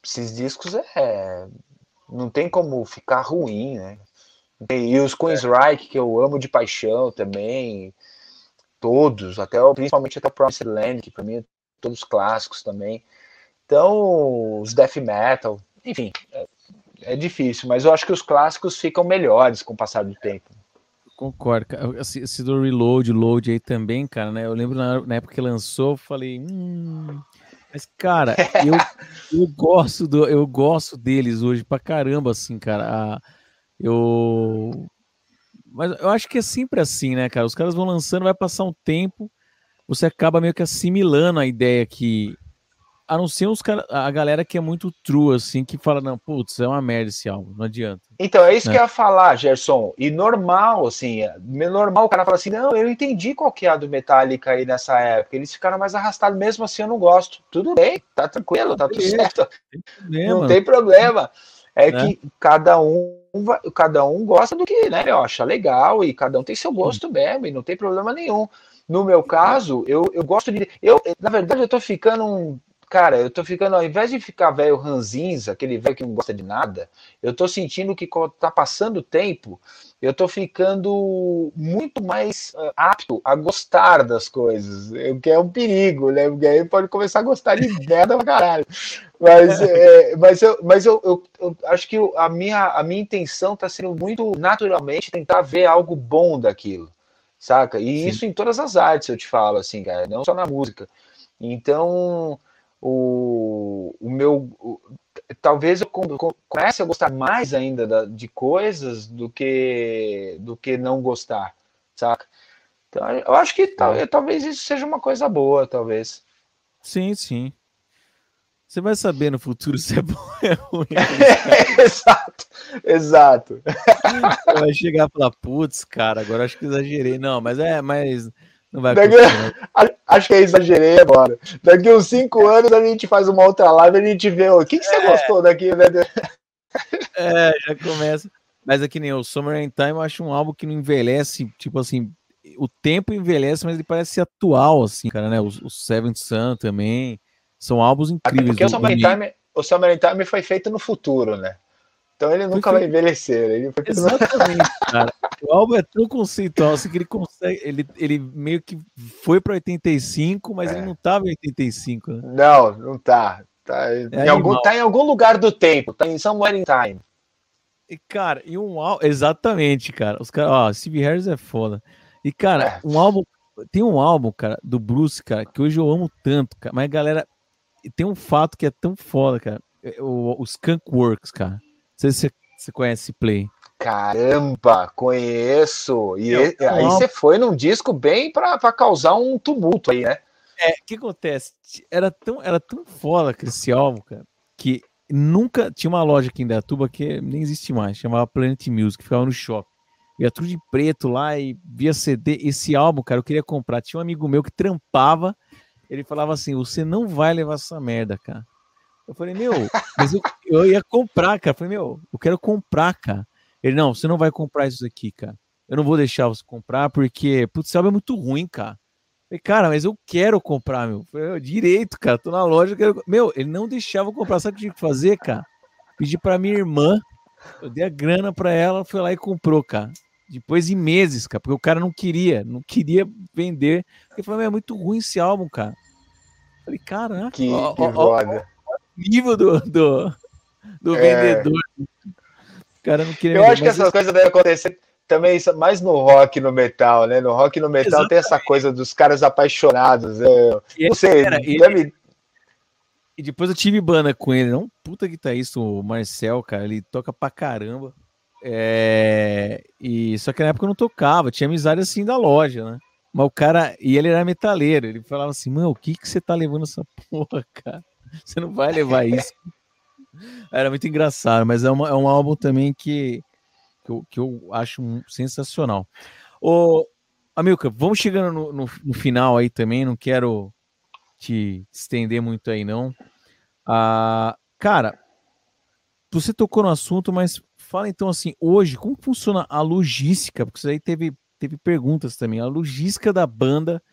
Esses discos é não tem como ficar ruim, né? E os Queensryche, que eu amo de paixão também, todos, até principalmente até o Promised Land, que para mim é todos clássicos também. Então, os death metal, enfim, é, é, difícil, mas eu acho que os clássicos ficam melhores com o passar do tempo. Concordo. Esse, esse do Reload, Load aí também, cara, né? Eu lembro na, na época que lançou, eu falei, hum, Mas, cara, eu, eu gosto do, eu gosto deles hoje pra caramba, assim, cara. Eu. Mas eu acho que é sempre assim, né, cara? Os caras vão lançando, vai passar um tempo, você acaba meio que assimilando a ideia que a não ser os cara, a galera que é muito true, assim, que fala, não, putz, é uma merda esse álbum, não adianta. Então, é isso né? que eu ia falar, Gerson. E normal, assim, é normal o cara falar assim, não, eu entendi qual que é a do Metallica aí nessa época. Eles ficaram mais arrastados, mesmo assim eu não gosto. Tudo bem, tá tranquilo, tá tudo certo. Não tem problema. É, é, que cada um cada um gosta do que, né, eu acho legal e cada um tem seu gosto mesmo e não tem problema nenhum. No meu caso, eu, eu gosto de. Eu, na verdade, eu tô ficando um Cara, eu tô ficando, ao invés de ficar velho ranzinza, aquele velho que não gosta de nada, eu tô sentindo que quando tá passando o tempo, eu tô ficando muito mais uh, apto a gostar das coisas, o que é um perigo, né? Porque aí pode começar a gostar de merda pra caralho. Mas, é, mas, eu, mas eu, eu, eu acho que a minha, a minha intenção tá sendo muito naturalmente tentar ver algo bom daquilo, saca? E Sim. isso em todas as artes, eu te falo, assim, cara, não só na música. Então, o, o meu. O, talvez eu comece a gostar mais ainda da, de coisas do que do que não gostar, saca? Então, eu acho que tal, é. talvez isso seja uma coisa boa, talvez. Sim, sim. Você vai saber no futuro se é bom ou é ruim. exato, exato. Vai chegar e falar, putz, cara, agora acho que exagerei. Não, mas é, mas não vai Daqui... Acho que eu exagerei agora. Daqui uns cinco anos a gente faz uma outra live e a gente vê o que, que você é. gostou daqui, né? É, já começa. Mas aqui é nem o Summer in Time, eu acho um álbum que não envelhece, tipo assim, o tempo envelhece, mas ele parece ser atual, assim, cara, né? O, o Seventh Sun também. São álbuns incríveis. Até porque o Summer, in Time, o Summer in Time foi feito no futuro, né? Então ele nunca vai envelhecer. Ele foi Exatamente, cara. O álbum é tão conceitual assim que ele consegue. Ele, ele meio que foi para 85, mas é. ele não tava em 85. Né? Não, não tá. Tá, é em algum, tá em algum lugar do tempo, tá em somewhere in time. E, cara, e um álbum. Exatamente, cara. Os caras, ó, Steve Harris é foda. E, cara, é. um álbum. Tem um álbum, cara, do Bruce, cara, que hoje eu amo tanto, cara. Mas, galera, tem um fato que é tão foda, cara. É, o, o Skunk Works, cara sei se você conhece play. Caramba, conheço. E aí você foi num disco bem para causar um tumulto aí, né? É, o que acontece? Era tão, era tão foda que esse álbum, cara, que nunca tinha uma loja aqui em Datuba que nem existe mais, chamava Planet Music, ficava no shopping. Ia tudo de preto lá e via CD. Esse álbum, cara, eu queria comprar. Tinha um amigo meu que trampava, ele falava assim: Você não vai levar essa merda, cara. Eu falei, meu, mas eu, eu ia comprar, cara. Eu falei, meu, eu quero comprar, cara. Ele, não, você não vai comprar isso aqui, cara. Eu não vou deixar você comprar porque, putz, esse álbum é muito ruim, cara. Eu falei, cara, mas eu quero comprar, meu. Eu falei, direito, cara. Tô na loja, quero... Meu, ele não deixava eu comprar. Sabe o que tinha que fazer, cara? Pedi pra minha irmã, eu dei a grana pra ela, foi lá e comprou, cara. Depois de meses, cara, porque o cara não queria, não queria vender. Ele falou, é muito ruim esse álbum, cara. Eu falei, caraca, que, ó, que ó, ó, nível do, do, do é. vendedor. O cara não queria. Eu acho que essas coisas devem acontecer também mais no rock no metal, né? No rock no metal Exatamente. tem essa coisa dos caras apaixonados. Eu, não sei, deve... E depois eu tive banda com ele, não puta guitarrista, o Marcel, cara, ele toca pra caramba. É... E só que na época eu não tocava, tinha amizade assim da loja, né? Mas o cara, e ele era metaleiro, ele falava assim, mano, o que que você tá levando essa porra, cara? Você não vai levar isso. Era muito engraçado, mas é, uma, é um álbum também que, que, eu, que eu acho sensacional. Ô, Amilcar, vamos chegando no, no, no, final aí também, não quero te estender muito aí, não. Ah, cara, você tocou no assunto, mas fala então assim, hoje, como funciona a logística? Porque isso aí teve, teve perguntas também. A logística da banda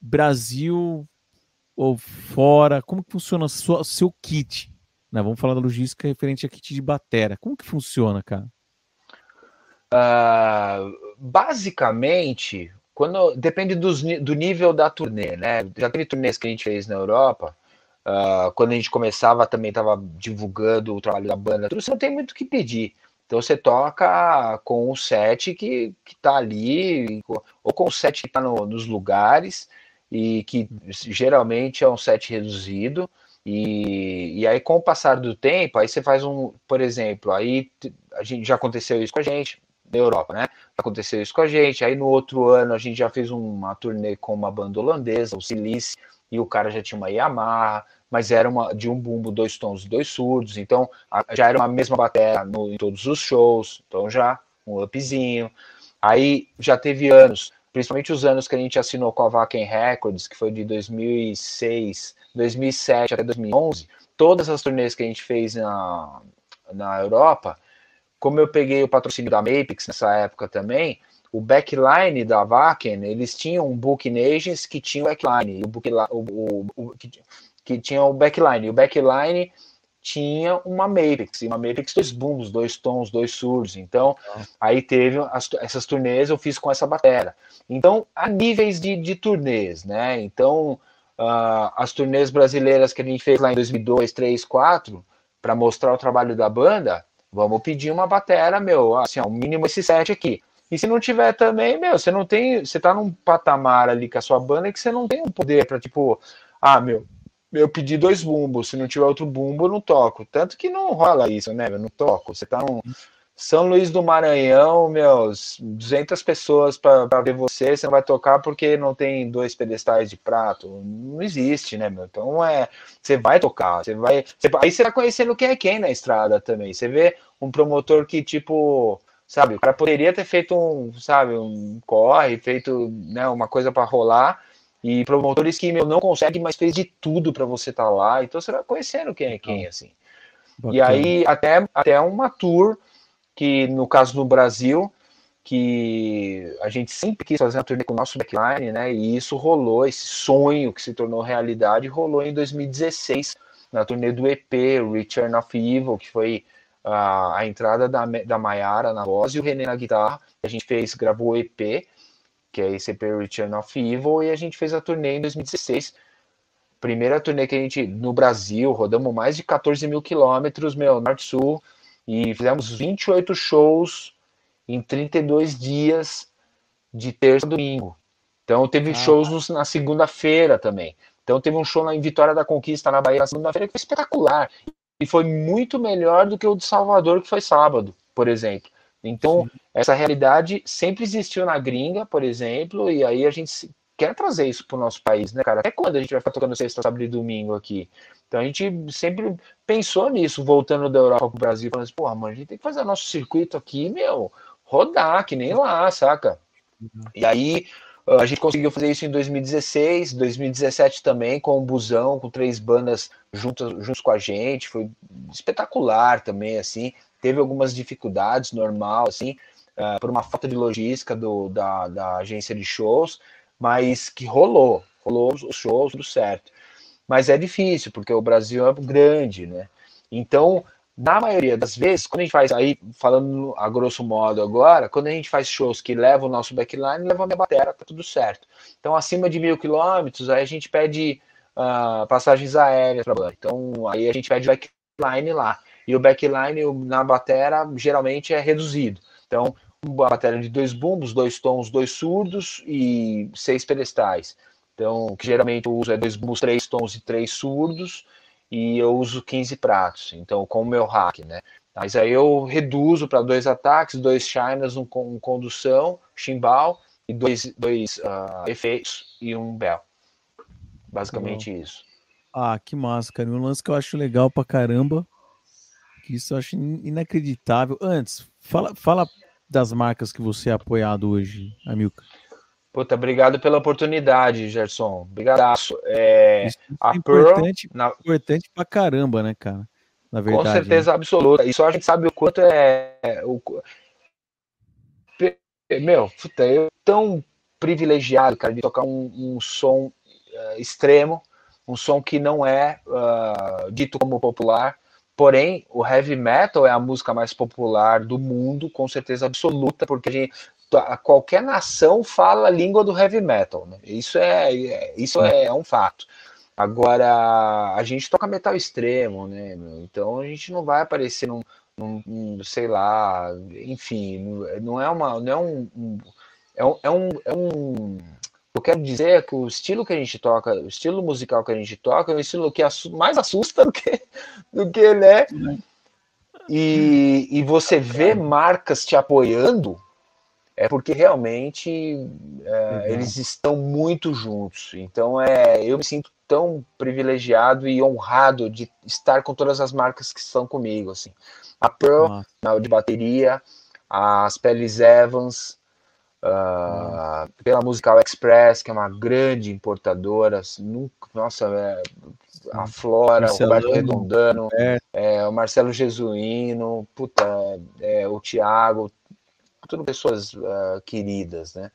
Brasil, ou fora? Como que funciona o seu, kit? Né? Vamos falar da logística referente a kit de batera. Como que funciona, cara? Uh, basicamente, quando depende dos, do nível da turnê, né? Já teve turnês que a gente fez na Europa. Uh, quando a gente começava, também estava divulgando o trabalho da banda. Tudo você não tem muito o que pedir. Então você toca com o set que, que tá ali, ou com o set que tá no, nos lugares, e que geralmente é um set reduzido. E, e aí, com o passar do tempo, aí você faz um, por exemplo, aí a gente já aconteceu isso com a gente, da Europa, né? Aconteceu isso com a gente. Aí no outro ano a gente já fez uma turnê com uma banda holandesa, o Silice, e o cara já tinha uma Yamaha, mas era uma de um bumbo, dois tons, dois surdos. Então já era uma mesma bateria em todos os shows. Então já um upzinho. Aí já teve anos, principalmente os anos que a gente assinou com a Vaken Records, que foi de 2006, 2007 até 2011. Todas as turnês que a gente fez na, na Europa, como eu peguei o patrocínio da Mapix nessa época também, o backline da Vaken, eles tinham um booking agents que tinha o backline, o, o, o, o que, que tinha o backline, o backline tinha uma Mapix, e uma Mapix dois booms, dois tons, dois surdos, então ah. aí teve as, essas turnês eu fiz com essa bateria. Então, há níveis de, de turnês, né, então uh, as turnês brasileiras que a gente fez lá em 2002, 3, 4, para mostrar o trabalho da banda, Vamos pedir uma batera, meu, assim, o mínimo esse set aqui. E se não tiver também, meu, você não tem, você tá num patamar ali com a sua banda que você não tem um poder para tipo, ah, meu, eu pedi dois bumbos, se não tiver outro bumbo eu não toco. Tanto que não rola isso, né? Eu não toco. Você tá num São Luís do Maranhão, meus 200 pessoas para ver você, você não vai tocar porque não tem dois pedestais de prato. Não existe, né, meu? Então é, você vai tocar, você vai, você, aí você vai conhecendo quem é quem na estrada também. Você vê um promotor que tipo, sabe, o cara poderia ter feito um, sabe, um corre, feito, né, uma coisa para rolar. E promotores que meu, não conseguem, mas fez de tudo para você estar tá lá. Então você vai conhecendo quem é quem, assim. Bacana. E aí, até, até uma tour que no caso do Brasil, que a gente sempre quis fazer uma turnê com o nosso backline, né? E isso rolou, esse sonho que se tornou realidade, rolou em 2016, na turnê do EP, Return of Evil, que foi a, a entrada da, da Mayara na voz e o René na guitarra. A gente fez, gravou o EP, que é esse EP Return of Evil, e a gente fez a turnê em 2016. Primeira turnê que a gente, no Brasil, rodamos mais de 14 mil quilômetros, meu, norte-sul, e fizemos 28 shows em 32 dias de terça a domingo. Então teve ah, shows na segunda-feira também. Então teve um show lá em Vitória da Conquista, na Bahia, na segunda-feira, que foi espetacular. E foi muito melhor do que o de Salvador, que foi sábado, por exemplo. Então, Sim. essa realidade sempre existiu na gringa, por exemplo, e aí a gente quer trazer isso para o nosso país, né, cara? Até quando a gente vai ficar tocando sexta, sábado e domingo aqui? Então a gente sempre pensou nisso, voltando da Europa para o Brasil, falando assim, porra, mano, a gente tem que fazer nosso circuito aqui, meu, rodar, que nem lá, saca? Uhum. E aí a gente conseguiu fazer isso em 2016, 2017 também, com o Busão, com três bandas juntas, juntos com a gente, foi espetacular também, assim, teve algumas dificuldades, normal, assim, uh, por uma falta de logística do, da, da agência de shows, mas que rolou, rolou os shows, tudo certo mas é difícil, porque o Brasil é grande, né? Então, na maioria das vezes, quando a gente faz aí, falando a grosso modo agora, quando a gente faz shows que levam o nosso backline, levam a minha bateria, tá tudo certo. Então, acima de mil quilômetros, aí a gente pede uh, passagens aéreas para. Então, aí a gente pede backline lá. E o backline na bateria geralmente é reduzido. Então, uma bateria de dois bumbos, dois tons, dois surdos e seis pedestais. Então, que geralmente eu uso é dois bumbos, três tons e três surdos, e eu uso 15 pratos, então com o meu hack, né? Mas aí eu reduzo para dois ataques, dois chinas, um com condução, chimbal e dois, dois uh, efeitos e um bell. Basicamente isso. Ah, que massa, cara. Um lance que eu acho legal pra caramba, isso eu acho inacreditável. Antes, fala, fala das marcas que você é apoiado hoje, Amilcar. Puta, obrigado pela oportunidade, Gerson. Obrigadaço. É, Isso é importante, Pearl, na... importante pra caramba, né, cara? Na verdade. Com certeza né? absoluta. E só a gente sabe o quanto é. O... Meu, puta, eu tão privilegiado, cara, de tocar um, um som uh, extremo, um som que não é uh, dito como popular. Porém, o heavy metal é a música mais popular do mundo, com certeza absoluta, porque a gente, qualquer nação fala a língua do heavy metal, né? Isso é, é isso é, um fato. Agora, a gente toca metal extremo, né? Então a gente não vai aparecer num, num, num sei lá, enfim, não é uma, não é um, um é um, é um, é um eu quero dizer é que o estilo que a gente toca, o estilo musical que a gente toca, é um estilo que mais assusta do que, do que ele é. E, e você vê marcas te apoiando, é porque realmente é, eles estão muito juntos. Então é, eu me sinto tão privilegiado e honrado de estar com todas as marcas que estão comigo. Assim. A Pro, de bateria, as Peles Evans, Uh, pela Musical Express, que é uma grande importadora, assim, nunca, nossa, é, a Flora, o Roberto Redondano, é. É, o Marcelo Jesuíno, puta, é, o Thiago, tudo pessoas uh, queridas, né?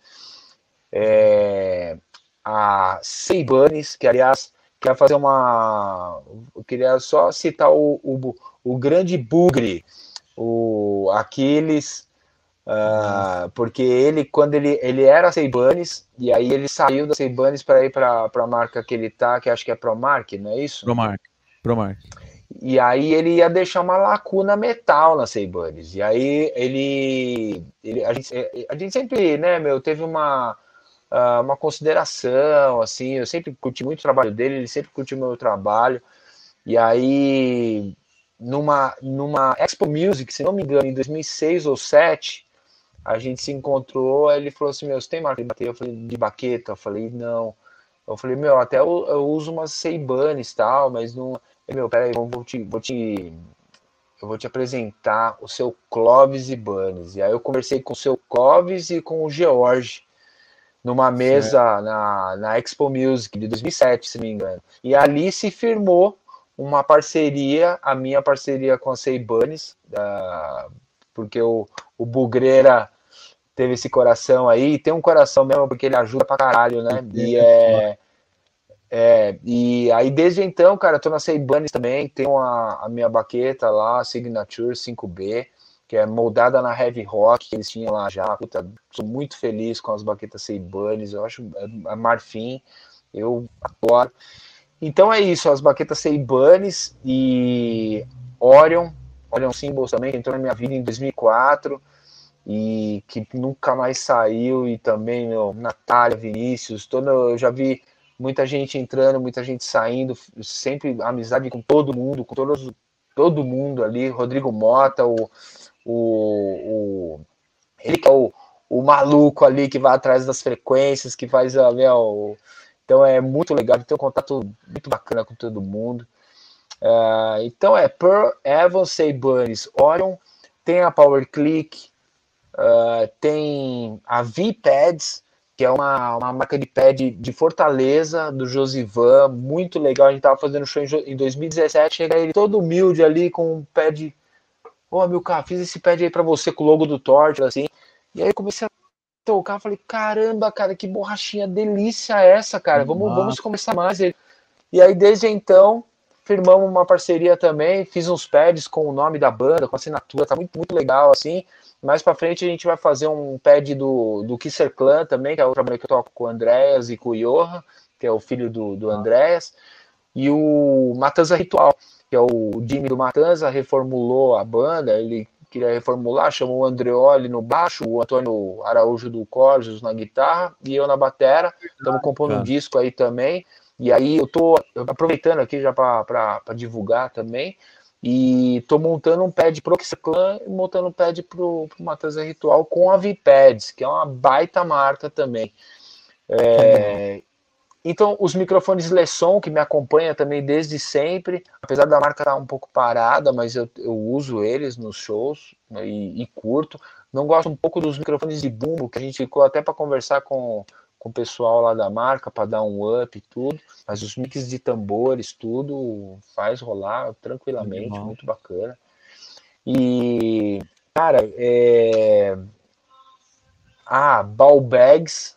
É, a Seibanes, que aliás quer fazer uma. Eu queria só citar o, o, o grande bugre, o Aquiles Uh, porque ele, quando ele, ele era Seibanes, e aí ele saiu da Seibanes para ir para a marca que ele tá, que acho que é Promark, não é isso? Promark, Promark. E aí ele ia deixar uma lacuna metal na Seibanes. E aí ele, ele a, gente, a gente sempre, né, meu, teve uma, uh, uma consideração, assim, eu sempre curti muito o trabalho dele, ele sempre curtiu o meu trabalho. E aí, numa, numa Expo Music, se não me engano, em 2006 ou 2007, a gente se encontrou, ele falou assim, meu, você tem marca de bateria? Eu falei, de baqueta? Eu falei, não. Eu falei, meu, até eu, eu uso umas Seibanes e tal, mas não... Meu, peraí, eu vou te, vou te... Eu vou te apresentar o seu Clóvis Ibanez. E aí eu conversei com o seu Clóvis e com o George numa mesa na, na Expo Music de 2007, se não me engano. E ali se firmou uma parceria, a minha parceria com a Seibanes, uh, porque o, o Bugreira teve esse coração aí, tem um coração mesmo, porque ele ajuda pra caralho, né? E é. É, e aí desde então, cara, tô na Seibanes também, tenho a, a minha baqueta lá, Signature 5B, que é moldada na Heavy Rock, que eles tinham lá já. Puta, sou muito feliz com as baquetas Seibanes, eu acho a Marfim, eu adoro. Então é isso, as baquetas Seibanes e Orion, Orion Symbols também, que entrou na minha vida em 2004 e que nunca mais saiu, e também, meu, Natália, Vinícius, todo, eu já vi muita gente entrando, muita gente saindo, sempre amizade com todo mundo, com todos, todo mundo ali, Rodrigo Mota, o, o, o ele que é o, o maluco ali que vai atrás das frequências, que faz a meu, então é muito legal, ter um contato muito bacana com todo mundo. Uh, então é Pearl, Evans, Seibanes, Orion, tem a Power Click, Uh, tem a V-Pads, que é uma, uma marca de pad de Fortaleza, do Josivan, muito legal. A gente tava fazendo show em, 2017, chega ele todo humilde ali com um pad. Ô, oh, meu cara, fiz esse pad aí pra você com o logo do Torch, assim. E aí eu comecei a tocar, falei, caramba, cara, que borrachinha delícia essa, cara. Vamos, vamos começar mais. E aí, desde então, firmamos uma parceria também, fiz uns pads com o nome da banda, com assinatura, tá muito, muito legal, assim. Mais para frente a gente vai fazer um pad do, do Kisser Clan também, que é outra banda que eu toco com o Andréas e com o Johan, que é o filho do, do Andréas, e o Matanza Ritual, que é o Jimmy do Matanza, reformulou a banda, ele queria reformular, chamou o Andreoli no baixo, o Antônio Araújo do Corsos na guitarra e eu na batera. Estamos compondo um disco aí também. E aí eu tô aproveitando aqui já para divulgar também. E estou montando um pad pro Clan e montando um pad pro, pro Matanza Ritual com a Vipads, que é uma baita marca também. É, então, os microfones Lesson, que me acompanha também desde sempre, apesar da marca estar tá um pouco parada, mas eu, eu uso eles nos shows né, e, e, curto. Não gosto um pouco dos microfones de bumbo, que a gente ficou até para conversar com, com o pessoal lá da marca para dar um up e tudo, mas os mix de tambores, tudo faz rolar tranquilamente, muito bacana. E, cara, é... Ah, ball bags,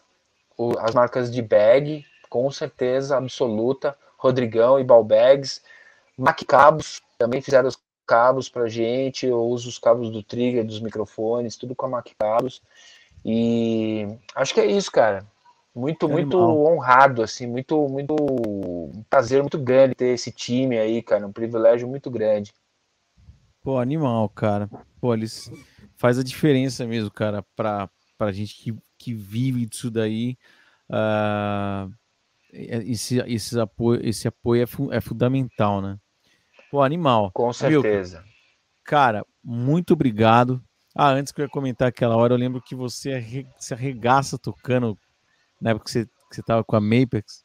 as marcas de bag, com certeza absoluta, Rodrigão e ball bags, Mac cabos, também fizeram os cabos pra gente, eu uso os cabos do trigger, dos microfones, tudo com a Mac cabos. E acho que é isso, cara. Muito, muito honrado, assim, muito, muito um prazer muito grande ter esse time aí, cara, um privilégio muito grande. Pô, animal, cara. Pô, eles faz a diferença mesmo, cara, pra, pra gente que, que vive disso daí. Uh, esse, esse apoio, esse apoio é, fu é fundamental, né? Pô, animal. Com certeza. Cara, muito obrigado. Ah, antes que eu ia comentar aquela hora, eu lembro que você se arregaça tocando na época que você, que você tava com a Mapex.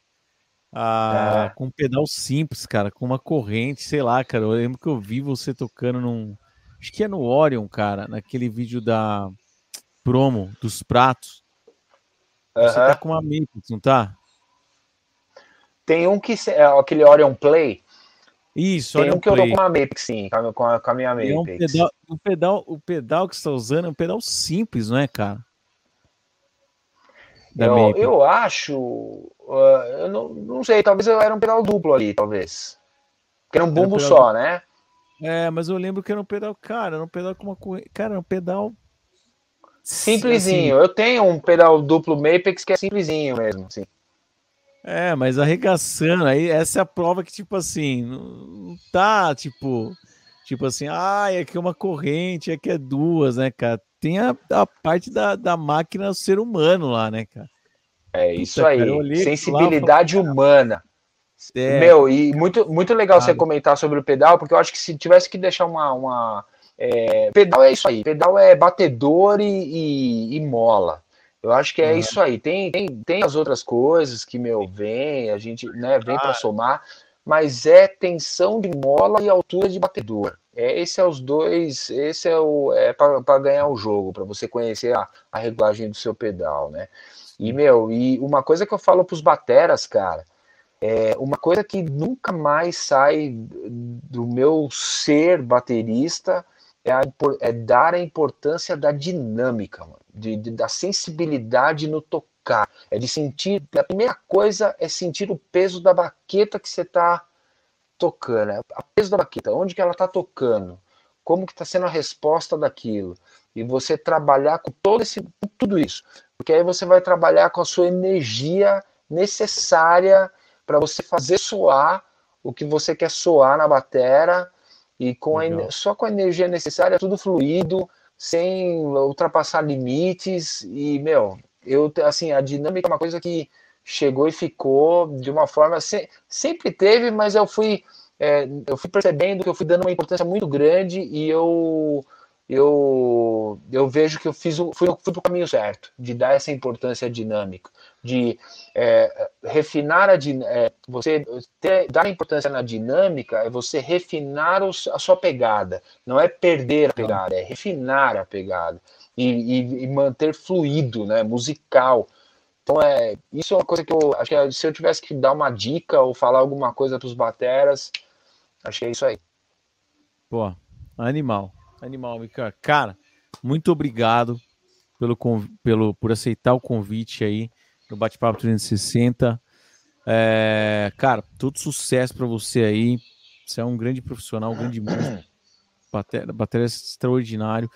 Ah, é. Com um pedal simples, cara, com uma corrente, sei lá, cara. Eu lembro que eu vi você tocando num. Acho que é no Orion, cara, naquele vídeo da promo dos pratos. Você tá com uma Mapex, não tá? Tem um que é aquele Orion Play. Isso, Tem um que Play. eu tô com uma Mapex, sim, com a, com a minha Mapex. É um pedal, o, pedal, o pedal que você está usando é um pedal simples, não é, cara? Eu, eu, acho. Uh, eu não, não sei, talvez eu era um pedal duplo ali, talvez. Que era um bumbo era um só, né? É, mas eu lembro que era um pedal, cara, era um pedal com uma Cara, era um pedal. Simplesinho. Assim, eu tenho um pedal duplo Mapex que é simplesinho mesmo, assim. É, mas arregaçando, aí essa é a prova que, tipo assim, não tá, tipo, tipo assim, ah, aqui é uma corrente, aqui é duas, né, cara? Tem a, a parte da, da máquina ser humano lá, né, cara? É isso Puta, aí, cara, sensibilidade lá, humana. É. Meu, e muito, muito legal você comentar sobre o pedal, porque eu acho que se tivesse que deixar uma. uma é, pedal é isso aí, pedal é batedor e, e, e mola. Eu acho que é uhum. isso aí. Tem, tem, tem as outras coisas que, meu, vem, a gente né, vem para somar, mas é tensão de mola e altura de batedor. É, esse é os dois, esse é o é para ganhar o jogo, para você conhecer a, a regulagem do seu pedal, né? E meu, e uma coisa que eu falo para os bateras, cara, é uma coisa que nunca mais sai do meu ser baterista é, a, é dar a importância da dinâmica, mano de, de, da sensibilidade no tocar. É de sentir. A primeira coisa é sentir o peso da baqueta que você está tocando. O peso da baqueta, onde que ela está tocando, como que está sendo a resposta daquilo. E você trabalhar com todo esse, tudo isso. Porque aí você vai trabalhar com a sua energia necessária para você fazer soar o que você quer soar na batera e com a, só com a energia necessária, tudo fluido, sem ultrapassar limites e, meu, eu, assim, a dinâmica é uma coisa que chegou e ficou de uma forma, se, sempre teve, mas eu fui, é, eu fui percebendo que eu fui dando uma importância muito grande e eu eu, eu vejo que eu fiz o, fui, fui para o caminho certo, de dar essa importância dinâmica, de é, refinar a é, você ter, dar importância na dinâmica é você refinar os, a sua pegada, não é perder a pegada, é refinar a pegada e, e, e manter fluido, né, musical. Então é isso é uma coisa que eu acho que se eu tivesse que dar uma dica ou falar alguma coisa para os bateras, acho que é isso aí. Pô, animal. Animal. Cara, muito obrigado pelo, pelo, por aceitar o convite aí no Bate-Papo 360. É, cara, todo sucesso para você aí. Você é um grande profissional, um grande músico. Bateria, bateria extraordinário.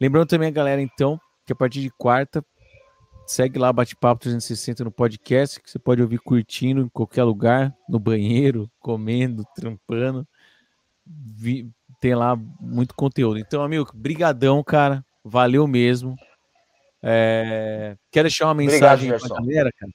Lembrando também a galera, então, que a partir de quarta, segue lá Bate-Papo 360 no podcast, que você pode ouvir curtindo em qualquer lugar, no banheiro, comendo, trampando. Vi, tem lá muito conteúdo. Então, amigo, brigadão, cara. Valeu mesmo. É... Quer deixar uma mensagem para a galera, cara?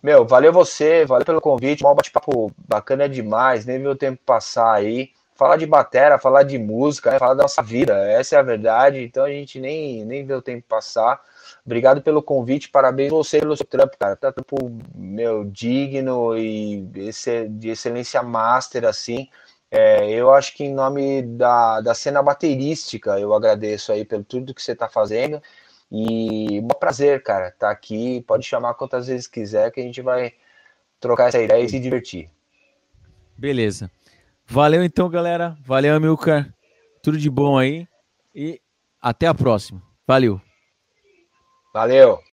Meu, valeu você, valeu pelo convite. Um bate-papo bacana demais, nem viu o tempo passar aí. Falar de batera, falar de música, né? falar da nossa vida, essa é a verdade. Então a gente nem, nem vê o tempo passar. Obrigado pelo convite, parabéns você pelo seu trampo, cara. Tá trampo, meu, digno e de excelência master, assim. É, eu acho que em nome da, da cena baterística, eu agradeço aí pelo tudo que você está fazendo. E um prazer, cara, tá aqui. Pode chamar quantas vezes quiser que a gente vai trocar essa ideia e se divertir. Beleza. Valeu então, galera. Valeu, Amilcar. Tudo de bom aí. E até a próxima. Valeu. Valeu.